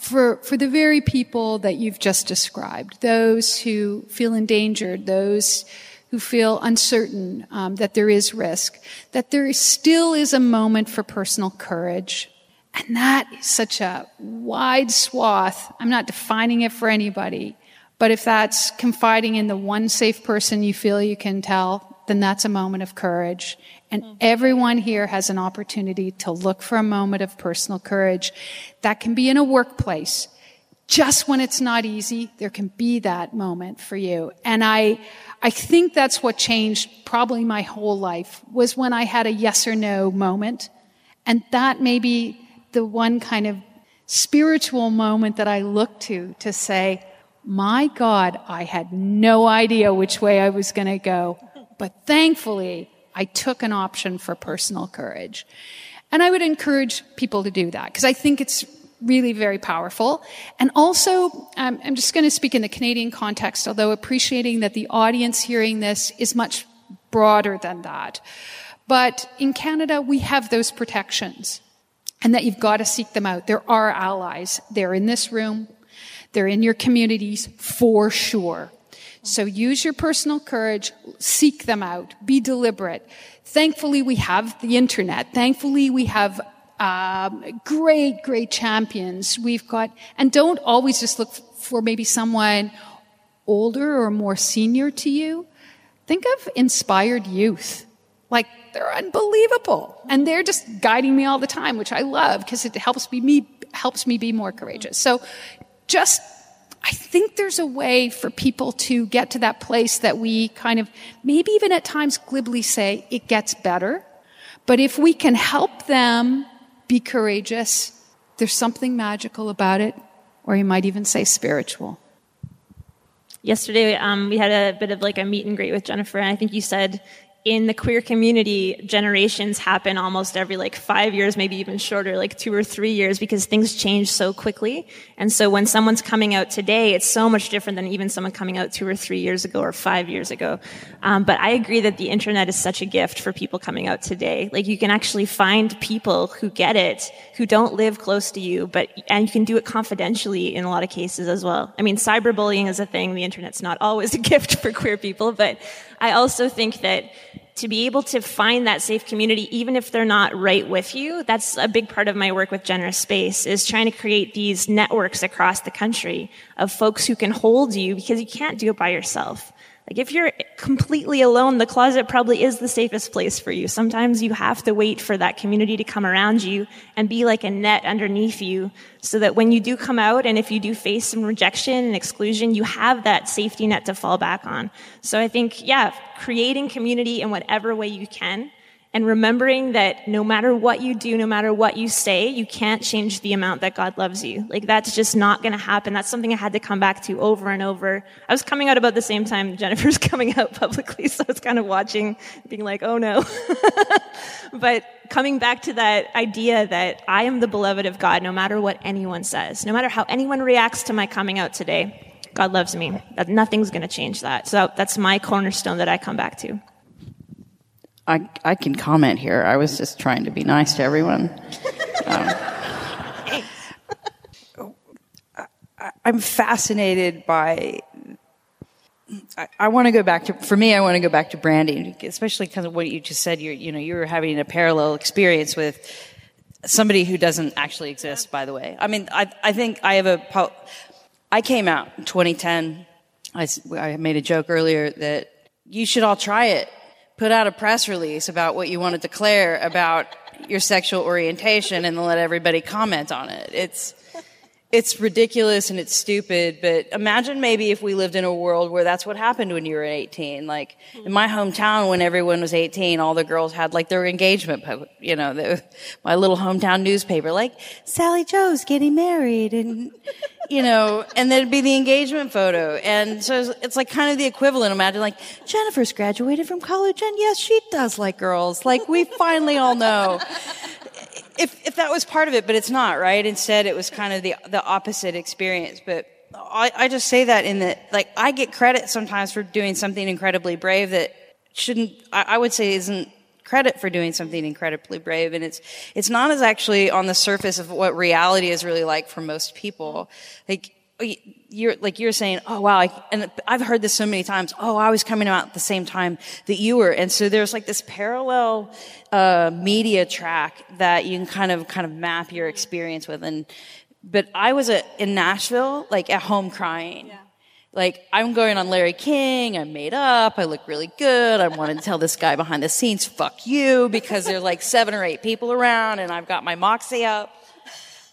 for for the very people that you've just described, those who feel endangered, those who feel uncertain um, that there is risk, that there still is a moment for personal courage. And that is such a wide swath. I'm not defining it for anybody, but if that's confiding in the one safe person you feel you can tell, then that's a moment of courage. And mm-hmm. everyone here has an opportunity to look for a moment of personal courage. That can be in a workplace. just when it's not easy, there can be that moment for you. And I, I think that's what changed probably my whole life was when I had a yes or no moment. And that may be the one kind of spiritual moment that I look to to say, my God, I had no idea which way I was going to go. But thankfully, I took an option for personal courage. And I would encourage people to do that because I think it's really very powerful. And also, um, I'm just going to speak in the Canadian context, although appreciating that the audience hearing this is much broader than that. But in Canada, we have those protections and that you've got to seek them out. There are allies. They're in this room. They're in your communities for sure. So use your personal courage, seek them out, be deliberate. Thankfully, we have the internet. Thankfully, we have um, great, great champions. We've got, and don't always just look for maybe someone older or more senior to you. Think of inspired youth. Like, they're unbelievable. And they're just guiding me all the time, which I love because it helps me, me, helps me be more courageous. So just, I think there's a way for people to get to that place that we kind of, maybe even at times glibly say, it gets better. But if we can help them be courageous. There's something magical about it, or you might even say spiritual. Yesterday, um, we had a bit of like a meet and greet with Jennifer, and I think you said in the queer community, generations happen almost every like five years, maybe even shorter, like two or three years, because things change so quickly. And so when someone's coming out today, it's so much different than even someone coming out two or three years ago or five years ago. Um, but I agree that the internet is such a gift for people coming out today. Like you can actually find people who get it, who don't live close to you, but, and you can do it confidentially in a lot of cases as well. I mean, cyberbullying is a thing. The internet's not always a gift for queer people, but I also think that to be able to find that safe community, even if they're not right with you, that's a big part of my work with Generous Space is trying to create these networks across the country of folks who can hold you because you can't do it by yourself. Like if you're completely alone, the closet probably is the safest place for you. Sometimes you have to wait for that community to come around you and be like a net underneath you so that when you do come out and if you do face some rejection and exclusion, you have that safety net to fall back on. So I think, yeah, creating community in whatever way you can and remembering that no matter what you do, no matter what you say, you can't change the amount that God loves you. Like that's just not going to happen. That's something I had to come back to over and over. I was coming out about the same time Jennifer's coming out publicly, so I was kind of watching, being like, oh no. but coming back to that idea that I am the beloved of God no matter what anyone says, no matter how anyone reacts to my coming out today. God loves me. That nothing's going to change that. So that's my cornerstone that I come back to. I, I can comment here. I was just trying to be nice to everyone. Um, I'm fascinated by. I, I want to go back to. For me, I want to go back to branding, especially because of what you just said. You're, you know, you were having a parallel experience with somebody who doesn't actually exist. By the way, I mean, I, I think I have a. I came out in 2010. I, I made a joke earlier that you should all try it put out a press release about what you want to declare about your sexual orientation and then let everybody comment on it. It's, it's ridiculous and it's stupid, but imagine maybe if we lived in a world where that's what happened when you were 18. Like hmm. in my hometown, when everyone was 18, all the girls had like their engagement, you know, the, my little hometown newspaper, like Sally Joe's getting married and you know, and then it'd be the engagement photo. And so it's like kind of the equivalent. Imagine like, Jennifer's graduated from college and yes, she does like girls. Like we finally all know. If, if that was part of it, but it's not, right? Instead, it was kind of the, the opposite experience. But I, I just say that in that, like, I get credit sometimes for doing something incredibly brave that shouldn't, I, I would say isn't credit for doing something incredibly brave. And it's, it's not as actually on the surface of what reality is really like for most people. Like, you're like you're saying, oh wow, I, and I've heard this so many times. Oh, I was coming out at the same time that you were, and so there's like this parallel uh, media track that you can kind of kind of map your experience with. And but I was a, in Nashville, like at home crying. Yeah like I'm going on Larry King, I'm made up, I look really good, I want to tell this guy behind the scenes, fuck you, because there's like seven or eight people around and I've got my moxie up.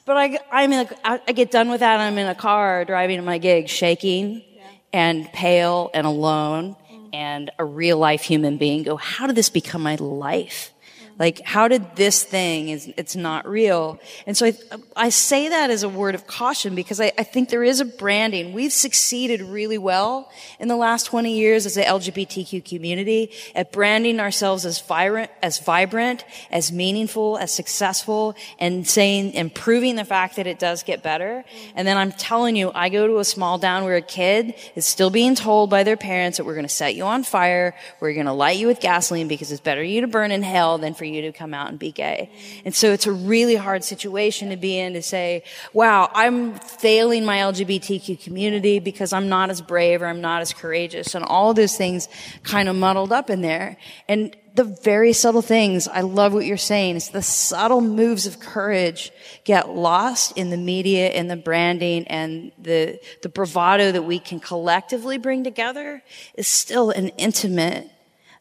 But I, I'm in a, I get done with that. I'm in a car driving to my gig, shaking yeah. and pale and alone mm. and a real life human being. Go, how did this become my life? Like, how did this thing is, it's not real. And so I, I say that as a word of caution because I, I think there is a branding. We've succeeded really well in the last 20 years as the LGBTQ community at branding ourselves as vibrant, as vibrant, as meaningful, as successful, and saying, and proving the fact that it does get better. And then I'm telling you, I go to a small town where a kid is still being told by their parents that we're going to set you on fire, we're going to light you with gasoline because it's better you to burn in hell than for you to come out and be gay. And so it's a really hard situation to be in to say, wow, I'm failing my LGBTQ community because I'm not as brave or I'm not as courageous and all those things kind of muddled up in there. And the very subtle things, I love what you're saying. It's the subtle moves of courage get lost in the media and the branding and the, the bravado that we can collectively bring together is still an intimate,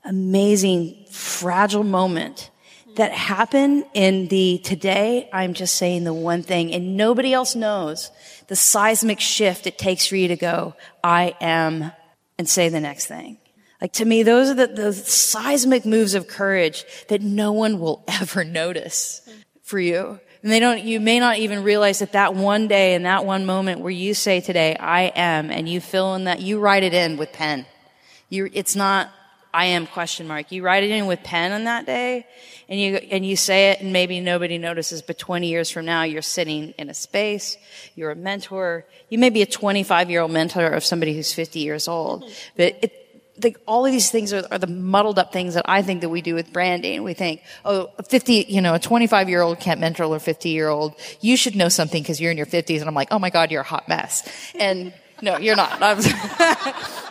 amazing, fragile moment that happen in the today, I'm just saying the one thing and nobody else knows the seismic shift it takes for you to go, I am, and say the next thing. Like to me, those are the, seismic moves of courage that no one will ever notice for you. And they don't, you may not even realize that that one day and that one moment where you say today, I am, and you fill in that, you write it in with pen. You, it's not, I am question mark. You write it in with pen on that day and you, and you say it and maybe nobody notices, but 20 years from now, you're sitting in a space, you're a mentor, you may be a 25 year old mentor of somebody who's 50 years old, but it, the, all of these things are, are, the muddled up things that I think that we do with branding. We think, oh, a 50, you know, a 25 year old can't mentor a 50 year old. You should know something because you're in your 50s. And I'm like, oh my God, you're a hot mess. And no, you're not.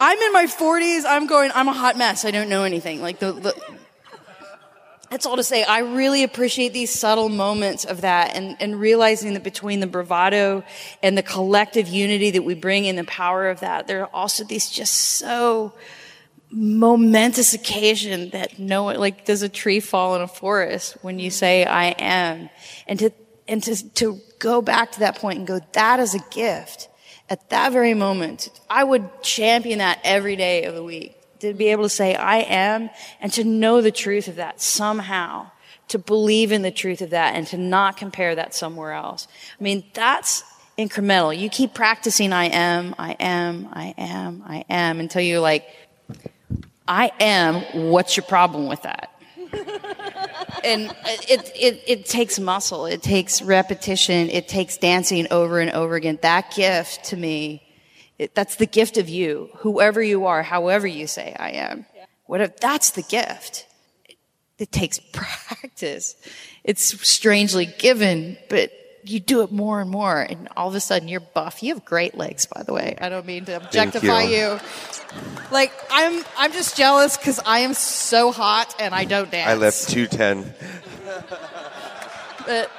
I'm, in my 40s. I'm going, I'm a hot mess. I don't know anything. Like the, the that's all to say, I really appreciate these subtle moments of that and, and realizing that between the bravado and the collective unity that we bring in the power of that, there are also these just so momentous occasion that no one, like, does a tree fall in a forest when you say, I am? And to, and to, to go back to that point and go, that is a gift. At that very moment, I would champion that every day of the week to be able to say, I am, and to know the truth of that somehow, to believe in the truth of that and to not compare that somewhere else. I mean, that's incremental. You keep practicing I am, I am, I am, I am until you're like, I am, what's your problem with that? And it, it, it takes muscle, it takes repetition, it takes dancing over and over again. That gift to me it, that's the gift of you, whoever you are, however you say I am. Yeah. Whatever, that's the gift. It, it takes practice. It's strangely given, but you do it more and more, and all of a sudden you're buff. You have great legs, by the way. I don't mean to objectify you. you. Like I'm, I'm just jealous because I am so hot and I don't dance. I left two ten. but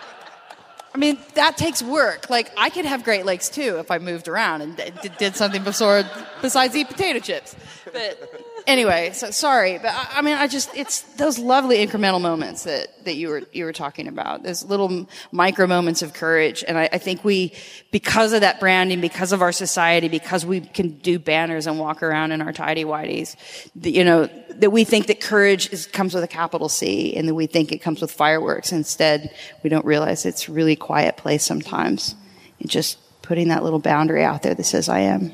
I mean, that takes work. Like, I could have Great legs too if I moved around and d- did something before, besides eat potato chips. But anyway, so sorry, but I, I, mean, I just it's those lovely incremental moments that that you were you were talking about. Those little micro moments of courage, and I, I think we, because of that branding, because of our society, because we can do banners and walk around in our tidy whities, you know, that we think that courage is, comes with a capital C, and that we think it comes with fireworks. Instead, we don't realize it's really quiet place sometimes, and just putting that little boundary out there that says I am.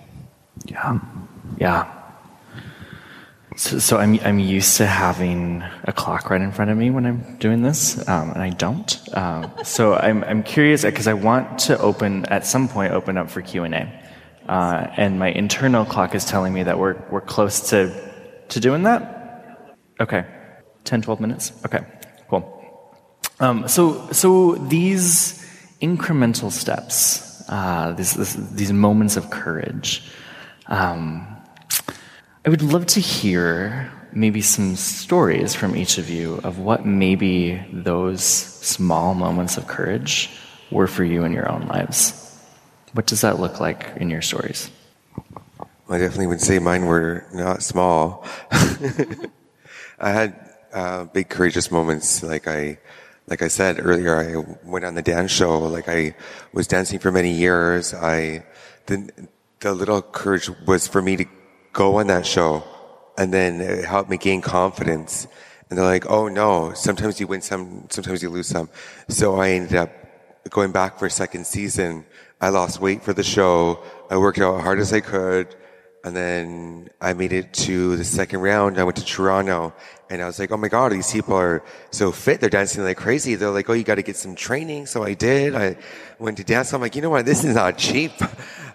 Yeah, yeah. So, so, I'm I'm used to having a clock right in front of me when I'm doing this, um, and I don't. Um, so I'm I'm curious because I want to open at some point open up for Q and A, uh, and my internal clock is telling me that we're we're close to to doing that. Okay, 10, 12 minutes. Okay, cool. Um, so so these incremental steps, uh, these, these moments of courage. Um, I would love to hear maybe some stories from each of you of what maybe those small moments of courage were for you in your own lives. What does that look like in your stories? I definitely would say mine were not small. I had uh, big courageous moments. Like I like I said earlier, I went on the dance show. Like I was dancing for many years. I, the, the little courage was for me to go on that show and then it helped me gain confidence. And they're like, oh no, sometimes you win some, sometimes you lose some. So I ended up going back for a second season. I lost weight for the show. I worked out as hard as I could. And then I made it to the second round. I went to Toronto and I was like, oh my God, these people are so fit. They're dancing like crazy. They're like, oh, you got to get some training. So I did. I went to dance. I'm like, you know what? This is not cheap.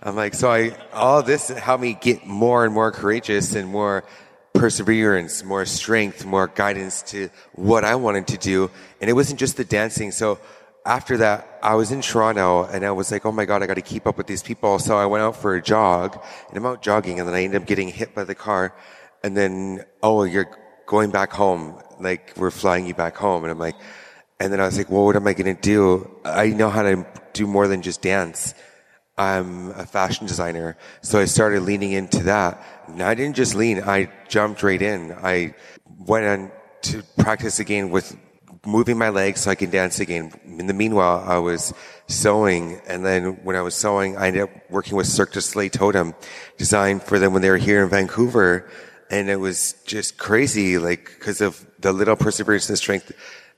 I'm like, so I, all this helped me get more and more courageous and more perseverance, more strength, more guidance to what I wanted to do. And it wasn't just the dancing. So after that, I was in Toronto and I was like, oh my God, I got to keep up with these people. So I went out for a jog and I'm out jogging and then I ended up getting hit by the car. And then, oh, you're going back home. Like we're flying you back home. And I'm like, and then I was like, well, what am I going to do? I know how to do more than just dance. I'm a fashion designer. So I started leaning into that. And I didn't just lean. I jumped right in. I went on to practice again with moving my legs so I can dance again. In the meanwhile, I was sewing. And then when I was sewing, I ended up working with Cirque du Soleil Totem, designed for them when they were here in Vancouver. And it was just crazy, like, because of the little perseverance and strength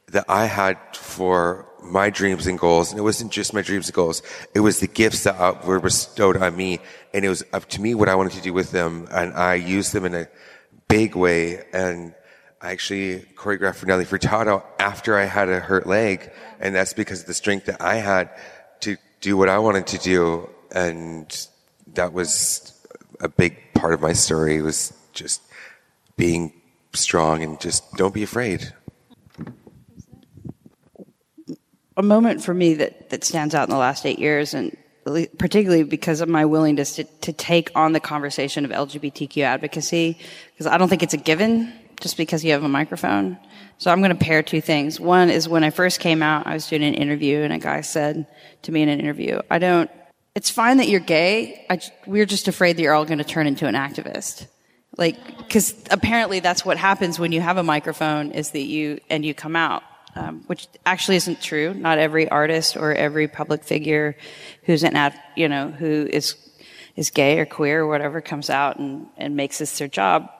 that I had for my dreams and goals. And it wasn't just my dreams and goals. It was the gifts that uh, were bestowed on me. And it was up to me what I wanted to do with them. And I used them in a big way. And I actually choreographed for Nelly Furtado after I had a hurt leg. And that's because of the strength that I had to do what I wanted to do. And that was a big part of my story was just being strong and just don't be afraid. A moment for me that, that stands out in the last eight years and particularly because of my willingness to, to take on the conversation of LGBTQ advocacy, because I don't think it's a given just because you have a microphone. So I'm going to pair two things. One is when I first came out, I was doing an interview and a guy said to me in an interview, I don't, it's fine that you're gay. I, we're just afraid that you're all going to turn into an activist. Like, cause apparently that's what happens when you have a microphone is that you, and you come out. Um, which actually isn't true. Not every artist or every public figure who's an ad, you know, who is is gay or queer or whatever comes out and, and makes this their job.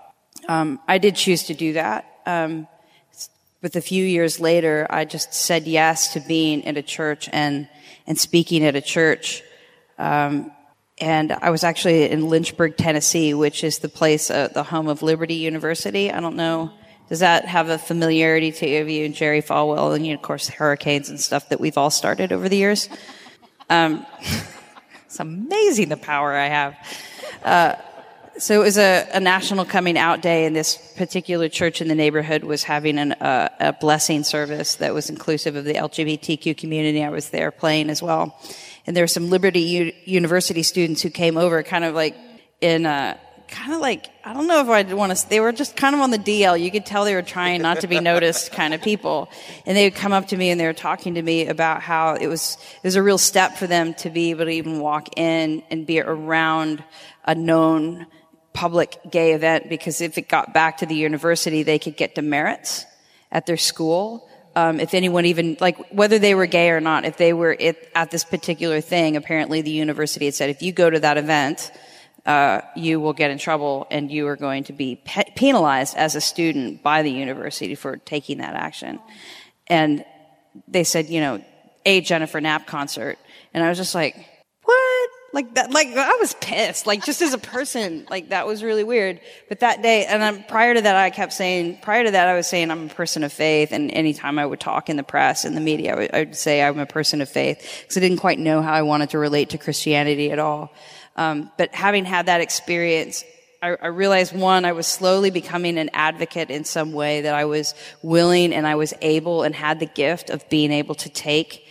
Um, I did choose to do that. Um, but a few years later, I just said yes to being in a church and, and speaking at a church. Um, and I was actually in Lynchburg, Tennessee, which is the place, uh, the home of Liberty University. I don't know. Does that have a familiarity to you and Jerry Falwell and, you of course, hurricanes and stuff that we've all started over the years? Um, it's amazing the power I have. Uh, so it was a, a, national coming out day, and this particular church in the neighborhood was having an, uh, a blessing service that was inclusive of the LGBTQ community. I was there playing as well, and there were some Liberty U- University students who came over, kind of like in a kind of like I don't know if I'd want to. They were just kind of on the DL. You could tell they were trying not to be noticed, kind of people. And they would come up to me and they were talking to me about how it was it was a real step for them to be able to even walk in and be around a known public gay event because if it got back to the university, they could get demerits at their school. Um, if anyone even like whether they were gay or not, if they were it, at this particular thing, apparently the university had said if you go to that event, uh, you will get in trouble and you are going to be pe- penalized as a student by the university for taking that action. And they said, you know, a Jennifer Knapp concert, and I was just like, what? Like that, like I was pissed. Like just as a person, like that was really weird. But that day, and prior to that, I kept saying, prior to that, I was saying I'm a person of faith. And anytime I would talk in the press and the media, I would, I would say I'm a person of faith because I didn't quite know how I wanted to relate to Christianity at all. Um, but having had that experience, I, I realized one, I was slowly becoming an advocate in some way that I was willing and I was able and had the gift of being able to take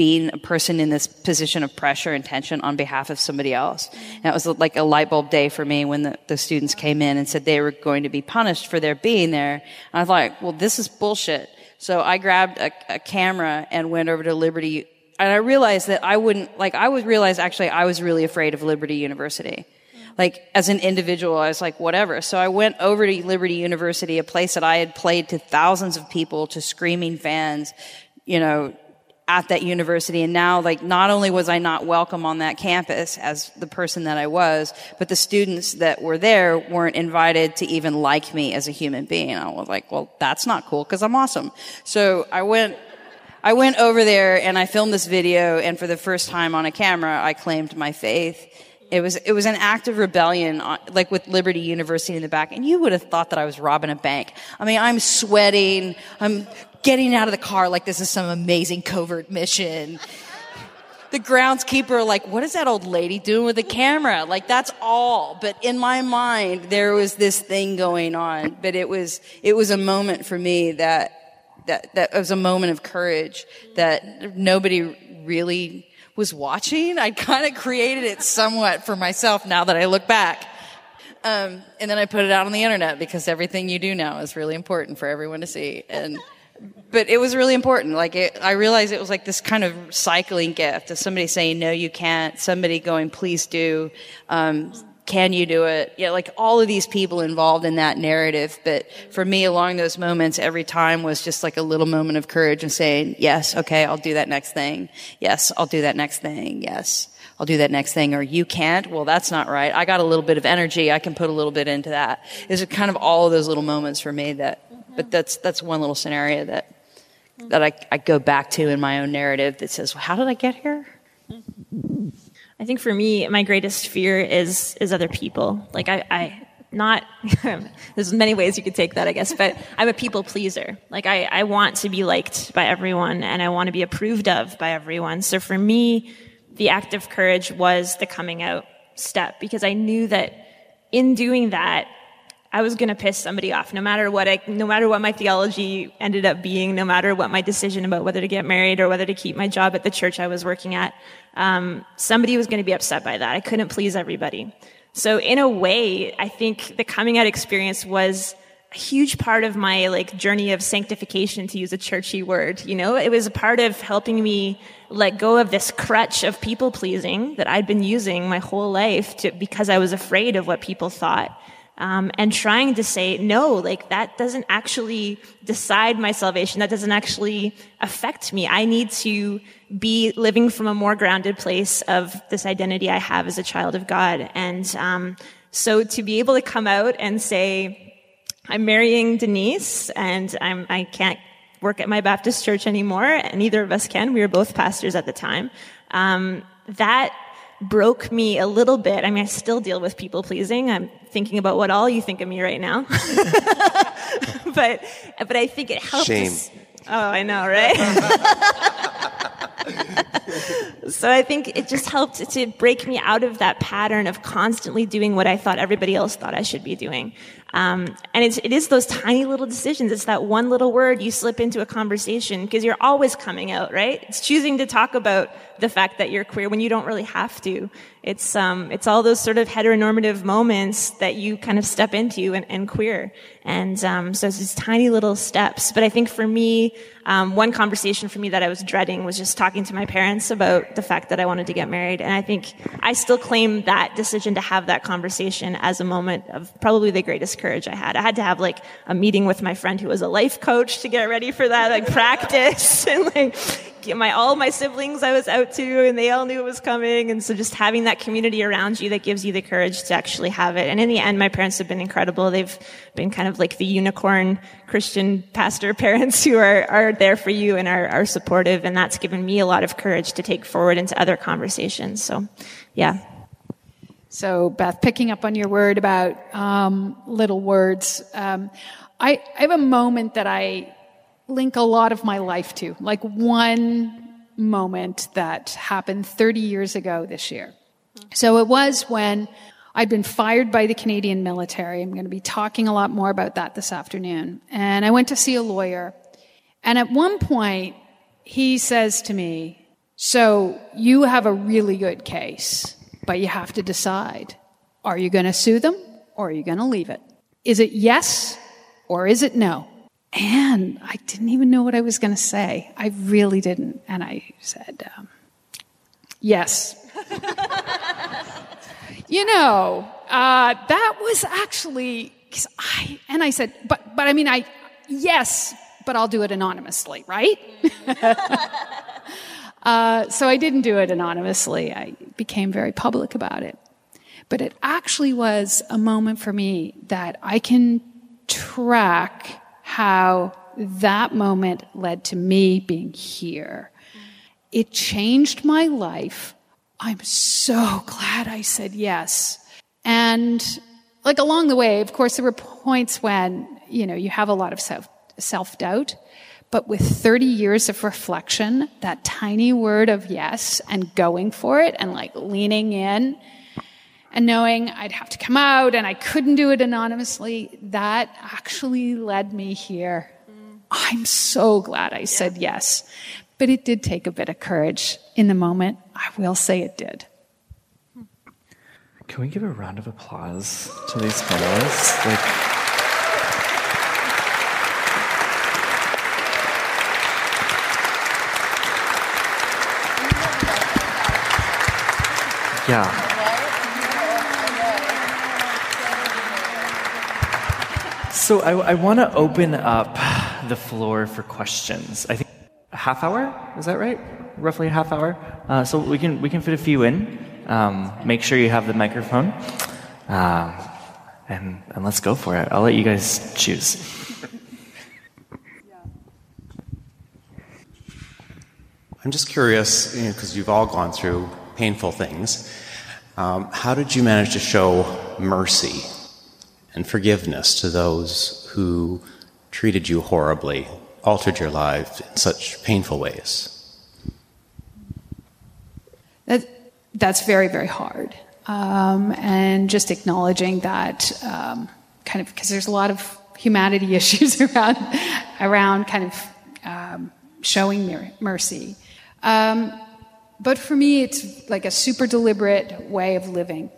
being a person in this position of pressure and tension on behalf of somebody else. And that was like a light bulb day for me when the, the students came in and said they were going to be punished for their being there. And I was like, well, this is bullshit. So I grabbed a, a camera and went over to Liberty. And I realized that I wouldn't, like, I would realize actually I was really afraid of Liberty University. Like, as an individual, I was like, whatever. So I went over to Liberty University, a place that I had played to thousands of people, to screaming fans, you know, at that university. And now, like, not only was I not welcome on that campus as the person that I was, but the students that were there weren't invited to even like me as a human being. I was like, well, that's not cool because I'm awesome. So I went, I went over there and I filmed this video and for the first time on a camera, I claimed my faith. It was, it was an act of rebellion, uh, like with Liberty University in the back. And you would have thought that I was robbing a bank. I mean, I'm sweating. I'm getting out of the car like this is some amazing covert mission. The groundskeeper, like, what is that old lady doing with the camera? Like, that's all. But in my mind, there was this thing going on. But it was, it was a moment for me that, that, that was a moment of courage that nobody really was watching. I kind of created it somewhat for myself now that I look back. Um, and then I put it out on the internet because everything you do now is really important for everyone to see. And, but it was really important. Like it, I realized it was like this kind of cycling gift of somebody saying, no, you can't. Somebody going, please do. Um, can you do it? Yeah, like all of these people involved in that narrative. But for me, along those moments, every time was just like a little moment of courage and saying, yes, okay, I'll do that next thing. Yes, I'll do that next thing. Yes. I'll do that next thing, or you can't. Well, that's not right. I got a little bit of energy. I can put a little bit into that. It's kind of all of those little moments for me that, but that's, that's one little scenario that, that I, I go back to in my own narrative that says, well, how did I get here? I think for me, my greatest fear is is other people. Like I, I not there's many ways you could take that, I guess, but I'm a people pleaser. Like I, I want to be liked by everyone and I want to be approved of by everyone. So for me, the act of courage was the coming out step because I knew that in doing that, I was going to piss somebody off, no matter what I, no matter what my theology ended up being, no matter what my decision about whether to get married or whether to keep my job at the church I was working at. Um, somebody was going to be upset by that. I couldn't please everybody. So in a way, I think the coming out experience was a huge part of my like journey of sanctification, to use a churchy word. You know, it was a part of helping me let go of this crutch of people pleasing that I'd been using my whole life to, because I was afraid of what people thought um, and trying to say no like that doesn't actually decide my salvation. That doesn't actually affect me. I need to be living from a more grounded place of this identity i have as a child of god. And um, so to be able to come out and say i'm marrying denise and I'm, i can't work at my baptist church anymore and neither of us can. We were both pastors at the time. Um, that broke me a little bit. I mean, I still deal with people pleasing. I'm thinking about what all you think of me right now. but, but I think it helps. Shame. Oh, I know, right? so I think it just helped to break me out of that pattern of constantly doing what I thought everybody else thought I should be doing. Um, and it's, it is those tiny little decisions. It's that one little word you slip into a conversation because you're always coming out, right? It's choosing to talk about the fact that you're queer when you don't really have to. It's, um, it's all those sort of heteronormative moments that you kind of step into and, and queer. And, um, so it's these tiny little steps. But I think for me, um, one conversation for me that I was dreading was just talking to my parents about the fact that I wanted to get married. And I think I still claim that decision to have that conversation as a moment of probably the greatest courage I had. I had to have like a meeting with my friend who was a life coach to get ready for that, like practice and like get my all my siblings I was out to and they all knew it was coming. And so just having that community around you that gives you the courage to actually have it. And in the end my parents have been incredible. They've been kind of like the unicorn Christian pastor parents who are are there for you and are are supportive. And that's given me a lot of courage to take forward into other conversations. So yeah so, Beth, picking up on your word about um, little words, um, I, I have a moment that I link a lot of my life to, like one moment that happened 30 years ago this year. So it was when I'd been fired by the Canadian military. I'm going to be talking a lot more about that this afternoon. And I went to see a lawyer. And at one point, he says to me, So you have a really good case but you have to decide. Are you going to sue them or are you going to leave it? Is it yes or is it no? And I didn't even know what I was going to say. I really didn't. And I said, um, yes. you know, uh, that was actually, I, and I said, but, but I mean, I, yes, but I'll do it anonymously, right? uh, so I didn't do it anonymously. I became very public about it. But it actually was a moment for me that I can track how that moment led to me being here. It changed my life. I'm so glad I said yes. And like along the way, of course, there were points when, you know, you have a lot of self, self doubt. But with 30 years of reflection, that tiny word of yes and going for it and like leaning in and knowing I'd have to come out and I couldn't do it anonymously, that actually led me here. Mm. I'm so glad I said yes. But it did take a bit of courage in the moment. I will say it did. Hmm. Can we give a round of applause to these panelists? Like, yeah. So I, I want to open up the floor for questions. I think a half hour is that right? Roughly a half hour. Uh, so we can we can fit a few in. Um, make sure you have the microphone, um, and and let's go for it. I'll let you guys choose. I'm just curious, because you know, you've all gone through painful things. Um, how did you manage to show mercy and forgiveness to those who treated you horribly, altered your life in such painful ways? That, that's very, very hard. Um, and just acknowledging that um, kind of because there's a lot of humanity issues around around kind of um, showing mercy. But for me, it's like a super deliberate way of living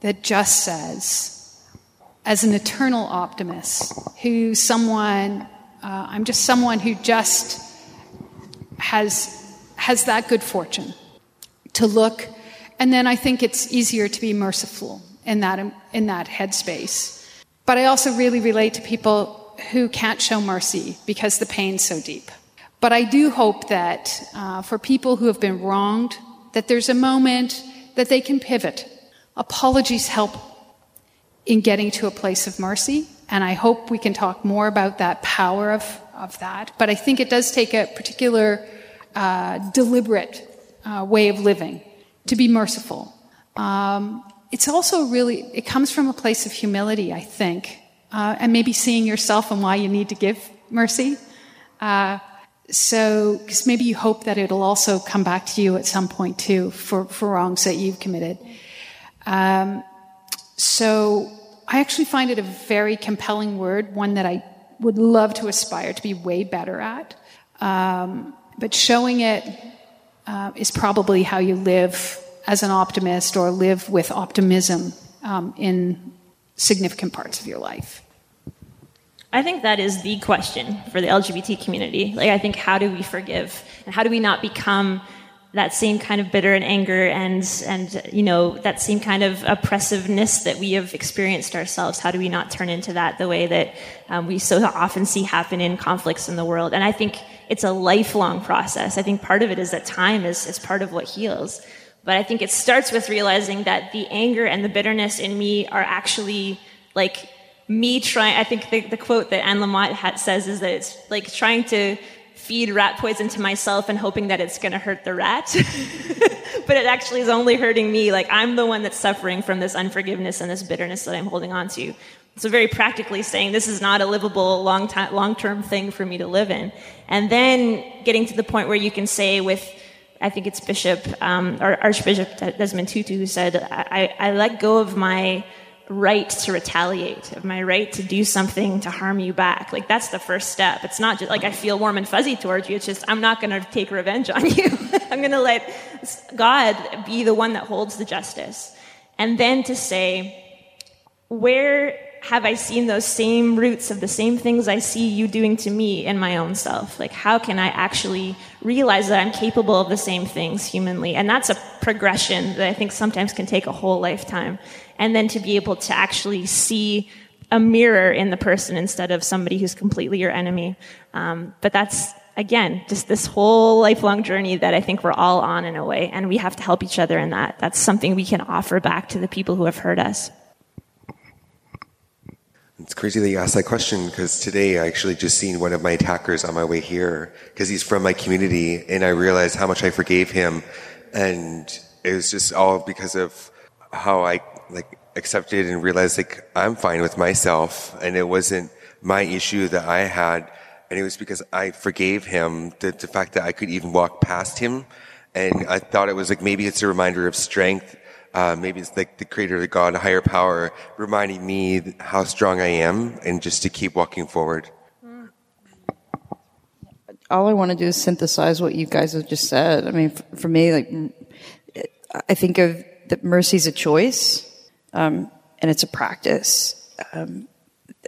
that just says, as an eternal optimist, who someone, uh, I'm just someone who just has, has that good fortune to look. And then I think it's easier to be merciful in that, in that headspace. But I also really relate to people who can't show mercy because the pain's so deep. But I do hope that uh, for people who have been wronged, that there's a moment that they can pivot. Apologies help in getting to a place of mercy. And I hope we can talk more about that power of, of that. But I think it does take a particular uh, deliberate uh, way of living to be merciful. Um, it's also really, it comes from a place of humility, I think, uh, and maybe seeing yourself and why you need to give mercy. So, because maybe you hope that it'll also come back to you at some point too for, for wrongs that you've committed. Um, so I actually find it a very compelling word, one that I would love to aspire to be way better at. Um, but showing it uh, is probably how you live as an optimist or live with optimism um, in significant parts of your life. I think that is the question for the LGBT community. Like, I think, how do we forgive? And how do we not become that same kind of bitter and anger and and you know that same kind of oppressiveness that we have experienced ourselves how do we not turn into that the way that um, we so often see happen in conflicts in the world and i think it's a lifelong process i think part of it is that time is, is part of what heals but i think it starts with realizing that the anger and the bitterness in me are actually like me trying i think the, the quote that anne lamott says is that it's like trying to feed rat poison to myself and hoping that it's going to hurt the rat. but it actually is only hurting me. Like I'm the one that's suffering from this unforgiveness and this bitterness that I'm holding on to. So very practically saying this is not a livable long time, long-term thing for me to live in. And then getting to the point where you can say with, I think it's Bishop, um, or Archbishop Desmond Tutu who said, I, I let go of my right to retaliate, of my right to do something to harm you back. Like that's the first step. It's not just like I feel warm and fuzzy towards you. It's just I'm not going to take revenge on you. I'm going to let God be the one that holds the justice. And then to say, where have I seen those same roots of the same things I see you doing to me in my own self? Like, how can I actually realize that I'm capable of the same things humanly? And that's a progression that I think sometimes can take a whole lifetime and then to be able to actually see a mirror in the person instead of somebody who's completely your enemy. Um, but that's again just this whole lifelong journey that I think we're all on in a way, and we have to help each other in that. That's something we can offer back to the people who have hurt us. It's crazy that you asked that question because today I actually just seen one of my attackers on my way here because he's from my community and I realized how much I forgave him and it was just all because of how I like accepted and realized like I'm fine with myself and it wasn't my issue that I had and it was because I forgave him the, the fact that I could even walk past him and I thought it was like maybe it's a reminder of strength uh, maybe it's like the creator, the God, a higher power, reminding me how strong I am and just to keep walking forward. All I want to do is synthesize what you guys have just said. I mean, for me, like, I think of that mercy is a choice, um, and it's a practice. Um,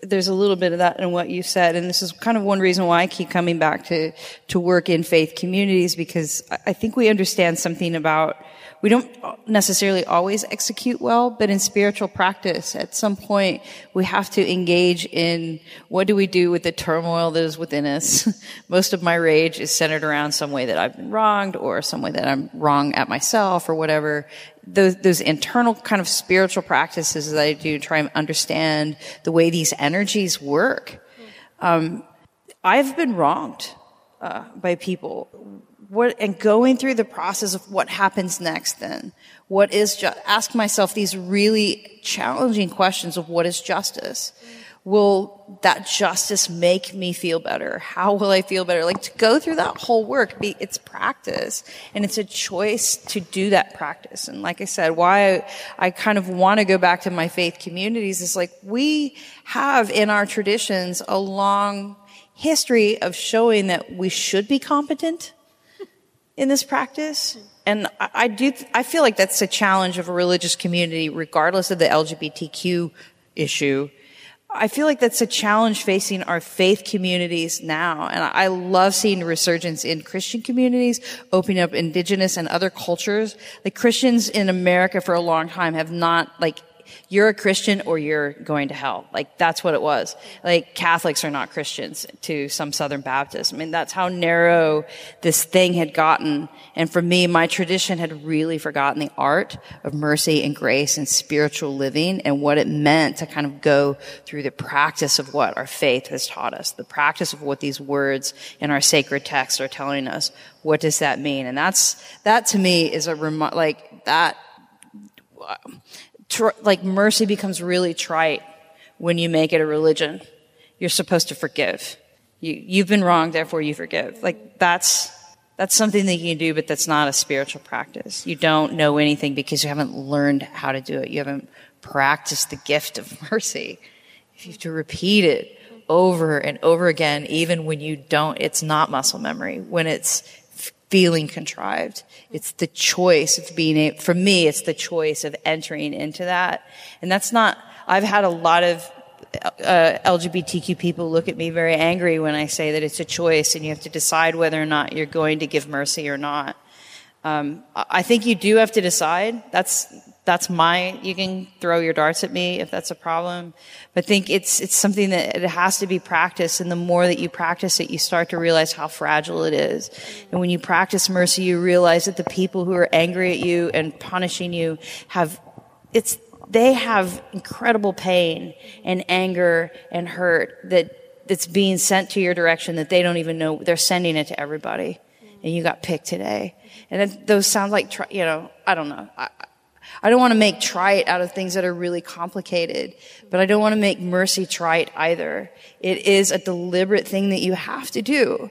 there's a little bit of that in what you said, and this is kind of one reason why I keep coming back to to work in faith communities because I think we understand something about we don't necessarily always execute well, but in spiritual practice, at some point, we have to engage in what do we do with the turmoil that is within us. Most of my rage is centered around some way that I've been wronged or some way that I'm wrong at myself or whatever. Those, those internal kind of spiritual practices that I do try and understand the way these energies work. Um, I've been wronged uh, by people what, and going through the process of what happens next then. What is just, ask myself these really challenging questions of what is justice? Will that justice make me feel better? How will I feel better? Like to go through that whole work, be, it's practice and it's a choice to do that practice. And like I said, why I, I kind of want to go back to my faith communities is like we have in our traditions a long history of showing that we should be competent in this practice. And I, do, I feel like that's a challenge of a religious community, regardless of the LGBTQ issue. I feel like that's a challenge facing our faith communities now. And I love seeing resurgence in Christian communities, opening up indigenous and other cultures. Like Christians in America for a long time have not like you're a Christian or you're going to hell. Like that's what it was. Like Catholics are not Christians to some Southern Baptists. I mean, that's how narrow this thing had gotten. And for me, my tradition had really forgotten the art of mercy and grace and spiritual living and what it meant to kind of go through the practice of what our faith has taught us, the practice of what these words in our sacred texts are telling us. What does that mean? And that's, that to me is a rem- like that, tr- like mercy becomes really trite when you make it a religion. You're supposed to forgive. You, you've been wrong, therefore you forgive. Like that's, that's something that you can do, but that's not a spiritual practice. You don't know anything because you haven't learned how to do it. You haven't practiced the gift of mercy. If you have to repeat it over and over again, even when you don't, it's not muscle memory. When it's feeling contrived. It's the choice of being able, for me, it's the choice of entering into that. And that's not, I've had a lot of uh, LGBTQ people look at me very angry when I say that it's a choice and you have to decide whether or not you're going to give mercy or not. Um, I think you do have to decide. That's that's my, you can throw your darts at me if that's a problem. But I think it's, it's something that it has to be practiced. And the more that you practice it, you start to realize how fragile it is. And when you practice mercy, you realize that the people who are angry at you and punishing you have, it's, they have incredible pain and anger and hurt that, that's being sent to your direction that they don't even know. They're sending it to everybody. And you got picked today. And those sound like, you know, I don't know. I, I don't want to make trite out of things that are really complicated, but I don't want to make mercy trite either. It is a deliberate thing that you have to do.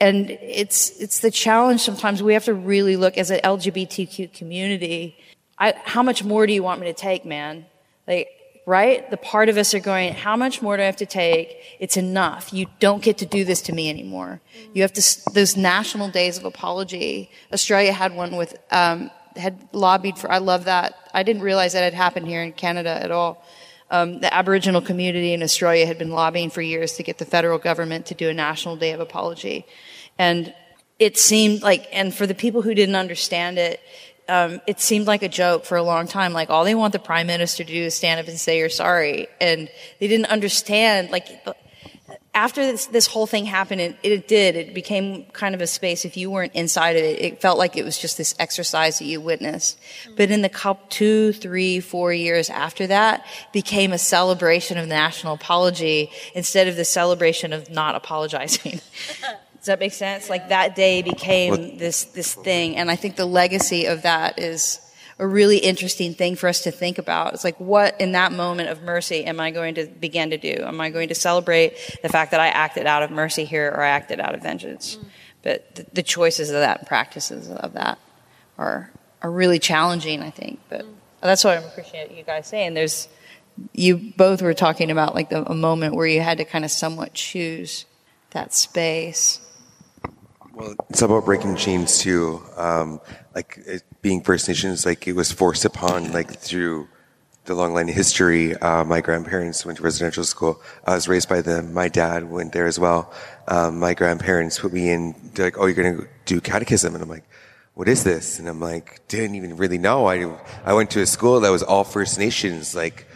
And it's, it's the challenge sometimes we have to really look as an LGBTQ community. I, how much more do you want me to take, man? Like, right? The part of us are going, how much more do I have to take? It's enough. You don't get to do this to me anymore. You have to, those national days of apology. Australia had one with, um, had lobbied for. I love that. I didn't realize that had happened here in Canada at all. Um, the Aboriginal community in Australia had been lobbying for years to get the federal government to do a national day of apology, and it seemed like, and for the people who didn't understand it, um, it seemed like a joke for a long time. Like all they want the prime minister to do is stand up and say you're sorry, and they didn't understand. Like after this, this whole thing happened, it, it, did. It became kind of a space. If you weren't inside of it, it felt like it was just this exercise that you witnessed. But in the couple, two, three, four years after that, became a celebration of national apology instead of the celebration of not apologizing. Does that make sense? Like that day became this, this thing. And I think the legacy of that is a really interesting thing for us to think about. It's like, what in that moment of mercy am I going to begin to do? Am I going to celebrate the fact that I acted out of mercy here or I acted out of vengeance? Mm. But the, the, choices of that and practices of that are, are really challenging, I think. But mm. that's what I appreciate you guys saying. There's, you both were talking about like the, a moment where you had to kind of somewhat choose that space. Well, it's about breaking chains too. Um, like it, being First Nations, like it was forced upon, like through the long line of history. Uh, my grandparents went to residential school. I was raised by them. My dad went there as well. Um, my grandparents put me in. They're like, "Oh, you're going to do catechism," and I'm like, "What is this?" And I'm like, "Didn't even really know." I I went to a school that was all First Nations, like,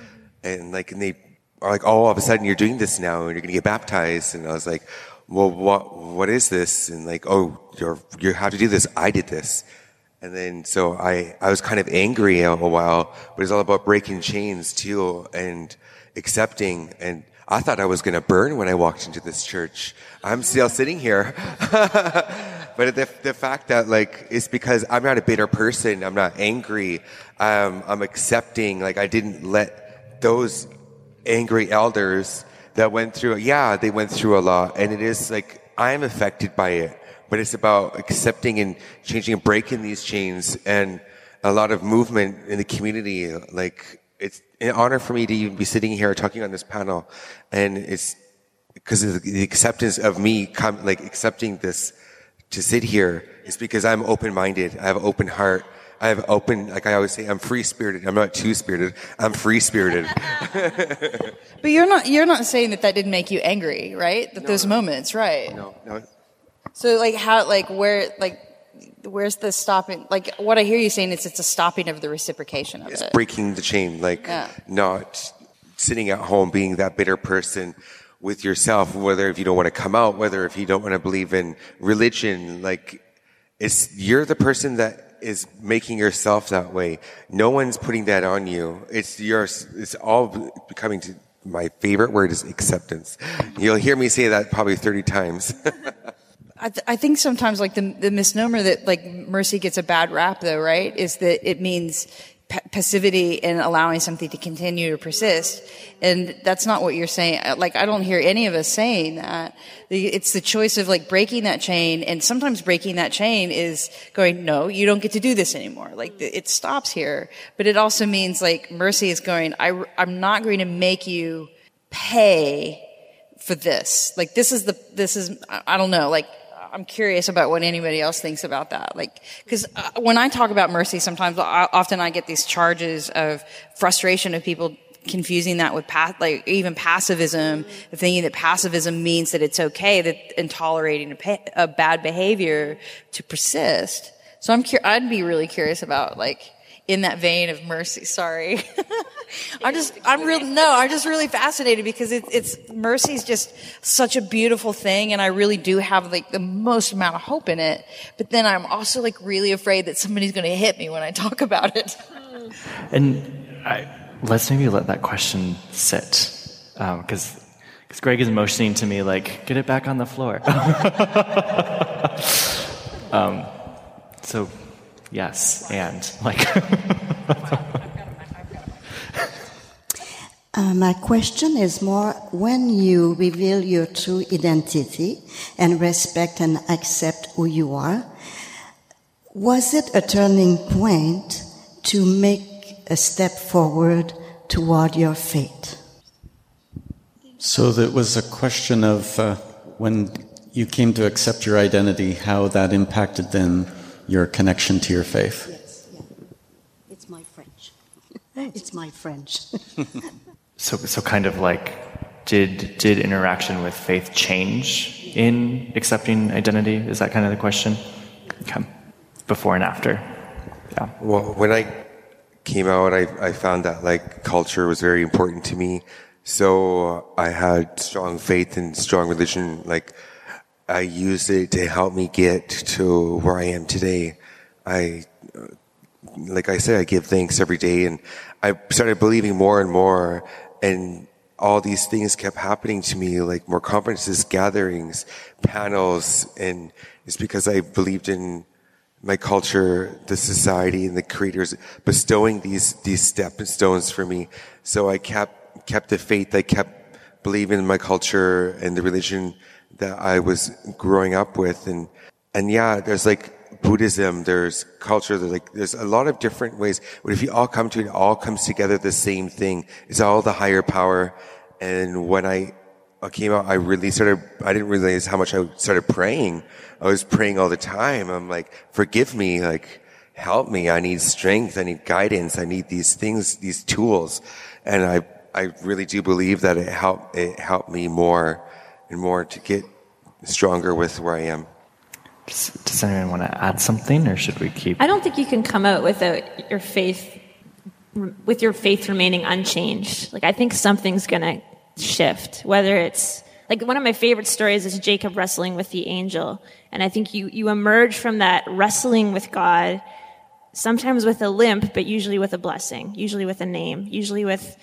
and like, and they are like, "Oh, all of a sudden you're doing this now, and you're going to get baptized." And I was like well, what, what is this? And like, oh, you're, you have to do this. I did this. And then, so I, I was kind of angry a while, but it's all about breaking chains too and accepting. And I thought I was going to burn when I walked into this church. I'm still sitting here. but the, the fact that like, it's because I'm not a bitter person. I'm not angry. Um, I'm accepting, like I didn't let those angry elders that went through, yeah, they went through a lot. And it is like, I'm affected by it, but it's about accepting and changing and breaking these chains and a lot of movement in the community. Like, it's an honor for me to even be sitting here talking on this panel. And it's because of the acceptance of me, come, like accepting this to sit here is because I'm open-minded. I have an open heart. I have open, like I always say, I'm free spirited. I'm not two spirited. I'm free spirited. but you're not, you're not saying that that didn't make you angry, right? That no, those no. moments, right? No, no. So like how, like where, like, where's the stopping? Like what I hear you saying is it's a stopping of the reciprocation of it's it. breaking the chain, like yeah. not sitting at home being that bitter person with yourself, whether if you don't want to come out, whether if you don't want to believe in religion, like it's, you're the person that is making yourself that way. No one's putting that on you. It's yours. It's all becoming to, my favorite word is acceptance. You'll hear me say that probably 30 times. I, th- I, think sometimes like the, the misnomer that like mercy gets a bad rap though, right? Is that it means passivity and allowing something to continue to persist. And that's not what you're saying. Uh, like, I don't hear any of us saying that. It's the choice of like breaking that chain. And sometimes breaking that chain is going, no, you don't get to do this anymore. Like, it stops here. But it also means like mercy is going, I, I'm not going to make you pay for this. Like, this is the, this is, I don't know, like, I'm curious about what anybody else thinks about that. Like, because uh, when I talk about mercy, sometimes I, often I get these charges of frustration of people confusing that with pa- like even passivism, thinking that passivism means that it's okay that and tolerating a, pa- a bad behavior to persist. So I'm cur- I'd be really curious about like in that vein of mercy. Sorry. I'm just, I'm real, no, I'm just really fascinated because it, it's, mercy is just such a beautiful thing. And I really do have like the most amount of hope in it. But then I'm also like really afraid that somebody's going to hit me when I talk about it. And I, let's maybe let that question sit. Because um, because Greg is motioning to me like, get it back on the floor. um, so yes, and like. uh, my question is more when you reveal your true identity and respect and accept who you are, was it a turning point to make a step forward toward your fate? So that was a question of uh, when you came to accept your identity, how that impacted then your connection to your faith. Yes, yeah. It's my French. it's my French. so, so kind of like, did did interaction with faith change in accepting identity? Is that kind of the question? Okay. Before and after. Yeah. Well, when I came out, I, I found that like culture was very important to me. So uh, I had strong faith and strong religion. Like I used it to help me get to where I am today. I, like I said, I give thanks every day and I started believing more and more and all these things kept happening to me, like more conferences, gatherings, panels, and it's because I believed in my culture, the society, and the creators bestowing these these stepping stones for me. So I kept kept the faith. I kept believing in my culture and the religion that I was growing up with, and and yeah, there's like Buddhism, there's culture, there's like there's a lot of different ways. But if you all come to it, it all comes together the same thing. It's all the higher power. And when I came out, I really started. I didn't realize how much I started praying. I was praying all the time. I'm like, forgive me, like, help me. I need strength. I need guidance. I need these things, these tools. And I, I really do believe that it helped, it helped me more and more to get stronger with where I am. Does, does anyone want to add something or should we keep? I don't think you can come out without your faith, with your faith remaining unchanged. Like, I think something's going to shift, whether it's like one of my favorite stories is Jacob wrestling with the angel. And I think you, you emerge from that wrestling with God, sometimes with a limp, but usually with a blessing, usually with a name, usually with,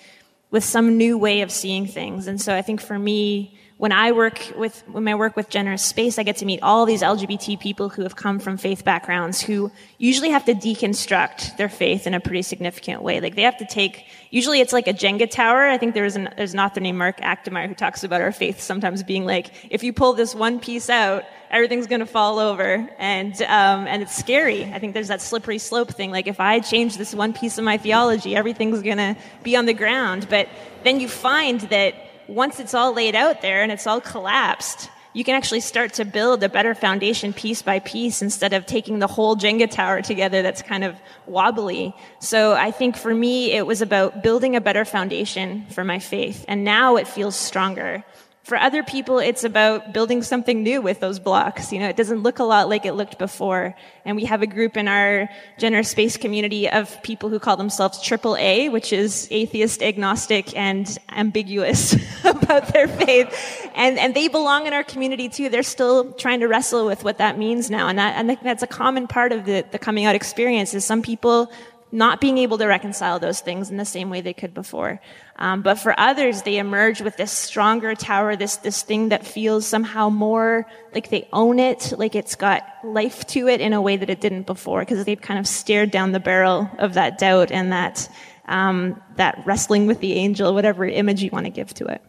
with some new way of seeing things. And so I think for me, when I work with, when I work with Generous Space, I get to meet all these LGBT people who have come from faith backgrounds who usually have to deconstruct their faith in a pretty significant way. Like they have to take, usually it's like a Jenga tower. I think there's an, there's an author named Mark Achtemeier who talks about our faith sometimes being like, if you pull this one piece out, everything's going to fall over. And, um, and it's scary. I think there's that slippery slope thing. Like if I change this one piece of my theology, everything's going to be on the ground. But then you find that once it's all laid out there and it's all collapsed, you can actually start to build a better foundation piece by piece instead of taking the whole Jenga tower together that's kind of wobbly. So I think for me, it was about building a better foundation for my faith. And now it feels stronger. For other people, it's about building something new with those blocks. You know, it doesn't look a lot like it looked before. And we have a group in our generous space community of people who call themselves triple A, which is atheist, agnostic, and ambiguous about their faith. And, and they belong in our community too. They're still trying to wrestle with what that means now. And, that, and that's a common part of the, the coming out experience is some people not being able to reconcile those things in the same way they could before. Um, but for others, they emerge with this stronger tower, this this thing that feels somehow more like they own it, like it's got life to it in a way that it didn't before, because they've kind of stared down the barrel of that doubt and that um, that wrestling with the angel, whatever image you want to give to it.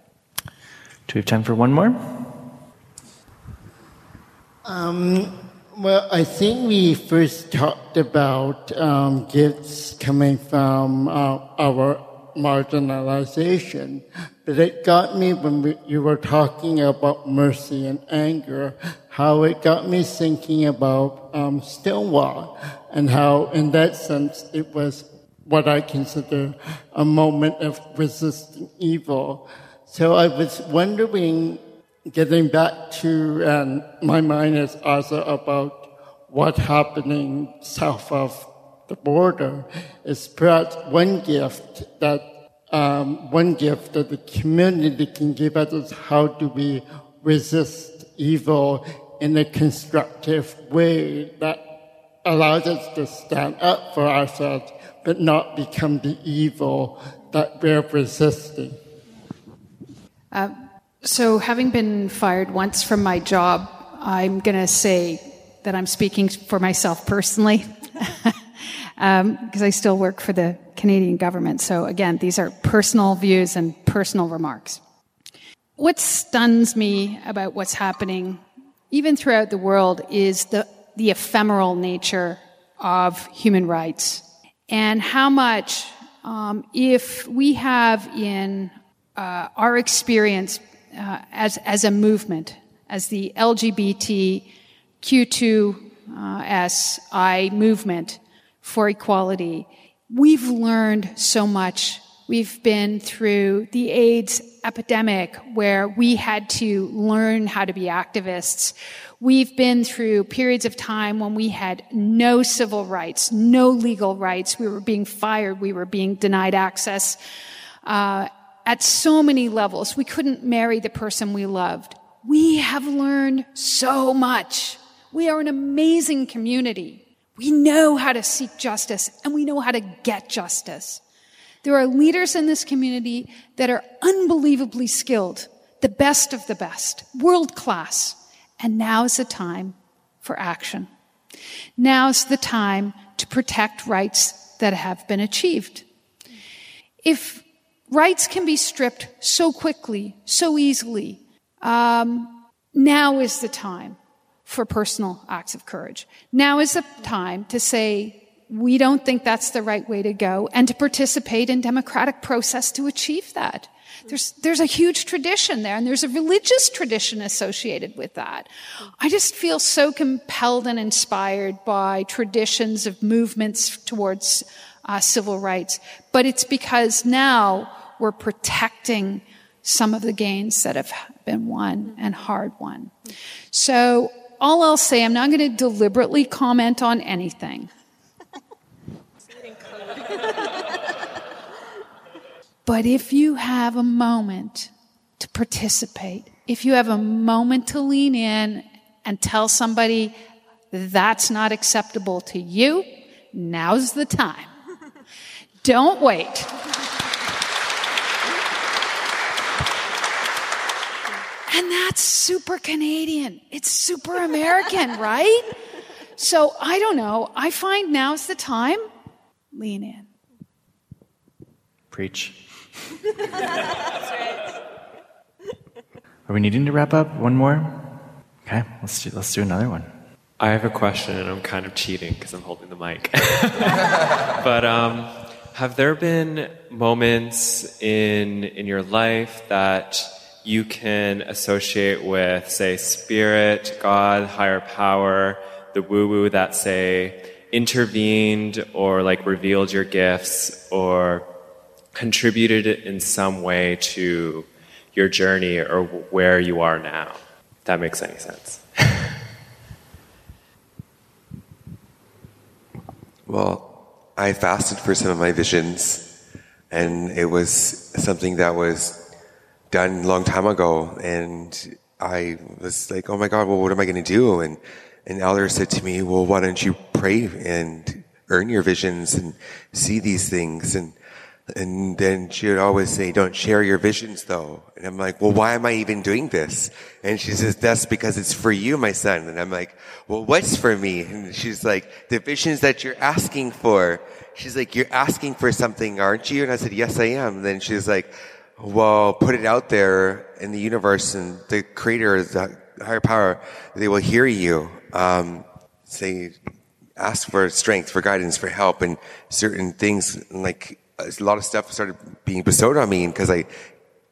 Do we have time for one more? Um, well, I think we first talked about um, gifts coming from uh, our marginalization, but it got me when we, you were talking about mercy and anger, how it got me thinking about um, Stonewall and how, in that sense, it was what I consider a moment of resisting evil. So I was wondering getting back to, and my mind is also about what's happening south of the border is perhaps one gift that um, one gift that the community can give us is how do we resist evil in a constructive way that allows us to stand up for ourselves but not become the evil that we're resisting. Uh, so, having been fired once from my job, I'm going to say that I'm speaking for myself personally, because um, I still work for the Canadian government. So, again, these are personal views and personal remarks. What stuns me about what's happening, even throughout the world, is the, the ephemeral nature of human rights and how much, um, if we have in uh, our experience uh, as, as a movement, as the LGBT Q2SI movement for equality, we've learned so much We've been through the AIDS epidemic where we had to learn how to be activists. We've been through periods of time when we had no civil rights, no legal rights. We were being fired. We were being denied access uh, at so many levels. We couldn't marry the person we loved. We have learned so much. We are an amazing community. We know how to seek justice and we know how to get justice. There are leaders in this community that are unbelievably skilled, the best of the best, world class. And now is the time for action. Now is the time to protect rights that have been achieved. If rights can be stripped so quickly, so easily, um, now is the time for personal acts of courage. Now is the time to say, we don't think that's the right way to go and to participate in democratic process to achieve that. There's, there's a huge tradition there, and there's a religious tradition associated with that. I just feel so compelled and inspired by traditions of movements towards uh, civil rights. But it's because now we're protecting some of the gains that have been won and hard won. So, all I'll say, I'm not going to deliberately comment on anything. But if you have a moment to participate, if you have a moment to lean in and tell somebody that's not acceptable to you, now's the time. Don't wait. And that's super Canadian. It's super American, right? So I don't know. I find now's the time. Lean in. Preach. Are we needing to wrap up? One more? Okay, let's do, let's do another one. I have a question, and I'm kind of cheating because I'm holding the mic. but um, have there been moments in in your life that you can associate with, say, spirit, God, higher power, the woo-woo that say intervened or like revealed your gifts or contributed in some way to your journey or where you are now. If that makes any sense. well, I fasted for some of my visions, and it was something that was done a long time ago, and I was like, "Oh my God, well, what am I going to do?" And and Elder said to me, "Well, why don't you pray and earn your visions and see these things?" And and then she would always say, don't share your visions though. And I'm like, well, why am I even doing this? And she says, that's because it's for you, my son. And I'm like, well, what's for me? And she's like, the visions that you're asking for. She's like, you're asking for something, aren't you? And I said, yes, I am. And then she's like, well, put it out there in the universe and the creator, the higher power, they will hear you. Um, say, ask for strength, for guidance, for help, and certain things like a lot of stuff started being bestowed on me because I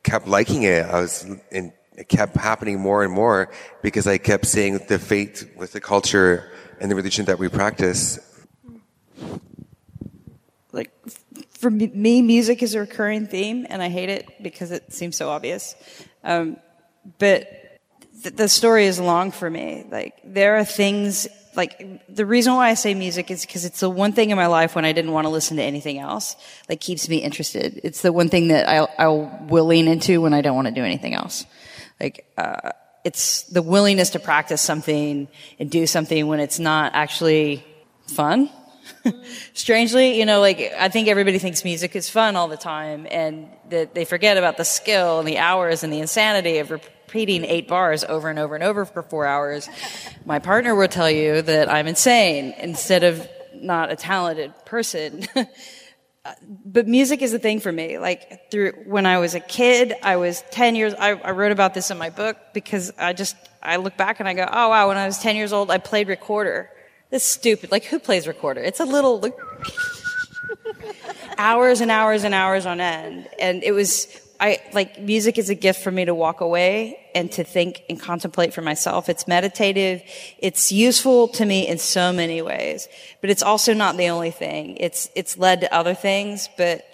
kept liking it. I was, and it kept happening more and more because I kept saying the faith with the culture and the religion that we practice. Like, for me, music is a recurring theme, and I hate it because it seems so obvious. Um, but th- the story is long for me. Like, there are things like the reason why I say music is because it's the one thing in my life when I didn't want to listen to anything else that keeps me interested. It's the one thing that I, I will lean into when I don't want to do anything else. Like, uh, it's the willingness to practice something and do something when it's not actually fun. Strangely, you know, like I think everybody thinks music is fun all the time and that they forget about the skill and the hours and the insanity of repeating eight bars over and over and over for four hours, my partner will tell you that I'm insane instead of not a talented person. Uh, but music is a thing for me. Like through when I was a kid, I was 10 years, I, I, wrote about this in my book because I just, I look back and I go, oh wow, when I was 10 years old, I played recorder. This stupid. Like who plays recorder? It's a little, hours and hours and hours on end. And it was I like music is a gift for me to walk away and to think and contemplate for myself. It's meditative. It's useful to me in so many ways, but it's also not the only thing. It's, it's led to other things, but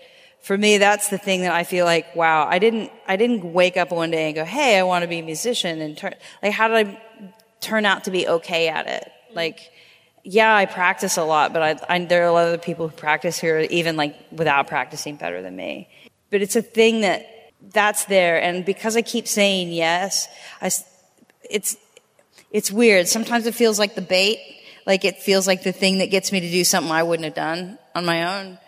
for me, that's the thing that I feel like, wow, I didn't, I didn't wake up one day and go, hey, I want to be a musician and turn, like, how did I turn out to be okay at it? Like, yeah, I practice a lot, but I, I, there are a lot of people who practice here even like without practicing better than me. But it's a thing that that's there. And because I keep saying yes, I, it's, it's weird. Sometimes it feels like the bait. Like it feels like the thing that gets me to do something I wouldn't have done on my own.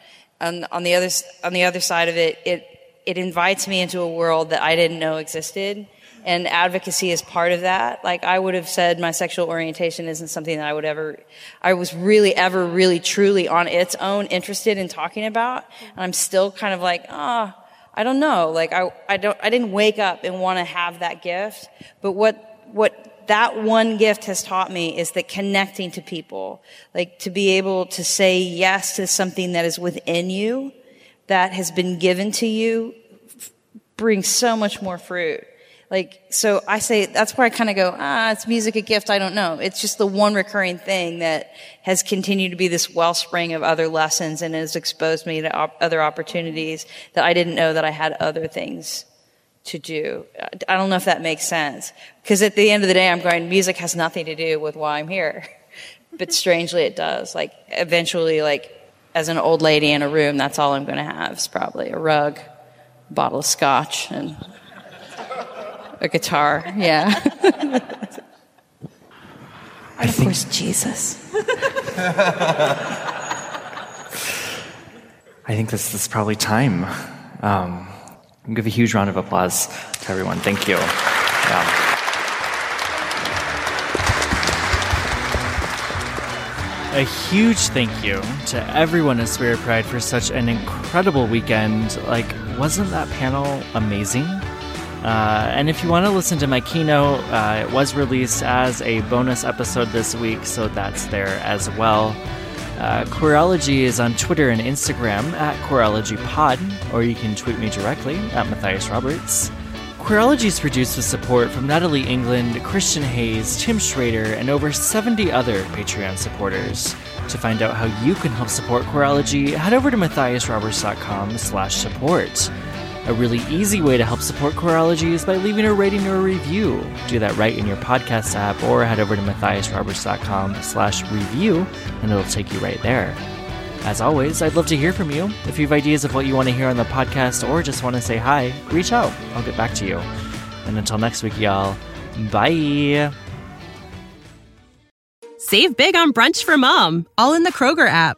On, on the other, on the other side of it, it, it invites me into a world that I didn't know existed. And advocacy is part of that. Like I would have said my sexual orientation isn't something that I would ever, I was really ever really truly on its own interested in talking about. And I'm still kind of like, ah, oh, I don't know. Like I, I don't, I didn't wake up and want to have that gift. But what, what that one gift has taught me is that connecting to people, like to be able to say yes to something that is within you, that has been given to you, brings so much more fruit. Like, so I say, that's where I kind of go, ah, it's music a gift? I don't know. It's just the one recurring thing that has continued to be this wellspring of other lessons and has exposed me to op- other opportunities that I didn't know that I had other things to do. I don't know if that makes sense. Because at the end of the day, I'm going, music has nothing to do with why I'm here. but strangely, it does. Like, eventually, like, as an old lady in a room, that's all I'm going to have is probably a rug, a bottle of scotch, and a guitar. Yeah. I of course, Jesus. I think this, this is probably time. Um, give a huge round of applause to everyone. Thank you. Yeah. A huge thank you to everyone at Spirit Pride for such an incredible weekend. Like, wasn't that panel amazing? Uh, and if you want to listen to my keynote, uh, it was released as a bonus episode this week, so that's there as well. Uh, Queerology is on Twitter and Instagram at QueerologyPod, or you can tweet me directly at Matthias Roberts. Queerology is produced with support from Natalie England, Christian Hayes, Tim Schrader, and over 70 other Patreon supporters. To find out how you can help support Queerology, head over to matthiasroberts.com slash support. A really easy way to help support Queerology is by leaving a rating or a review. Do that right in your podcast app or head over to matthiasroberts.com slash review and it'll take you right there. As always, I'd love to hear from you. If you have ideas of what you want to hear on the podcast or just want to say hi, reach out. I'll get back to you. And until next week, y'all, bye. Save big on brunch for mom, all in the Kroger app.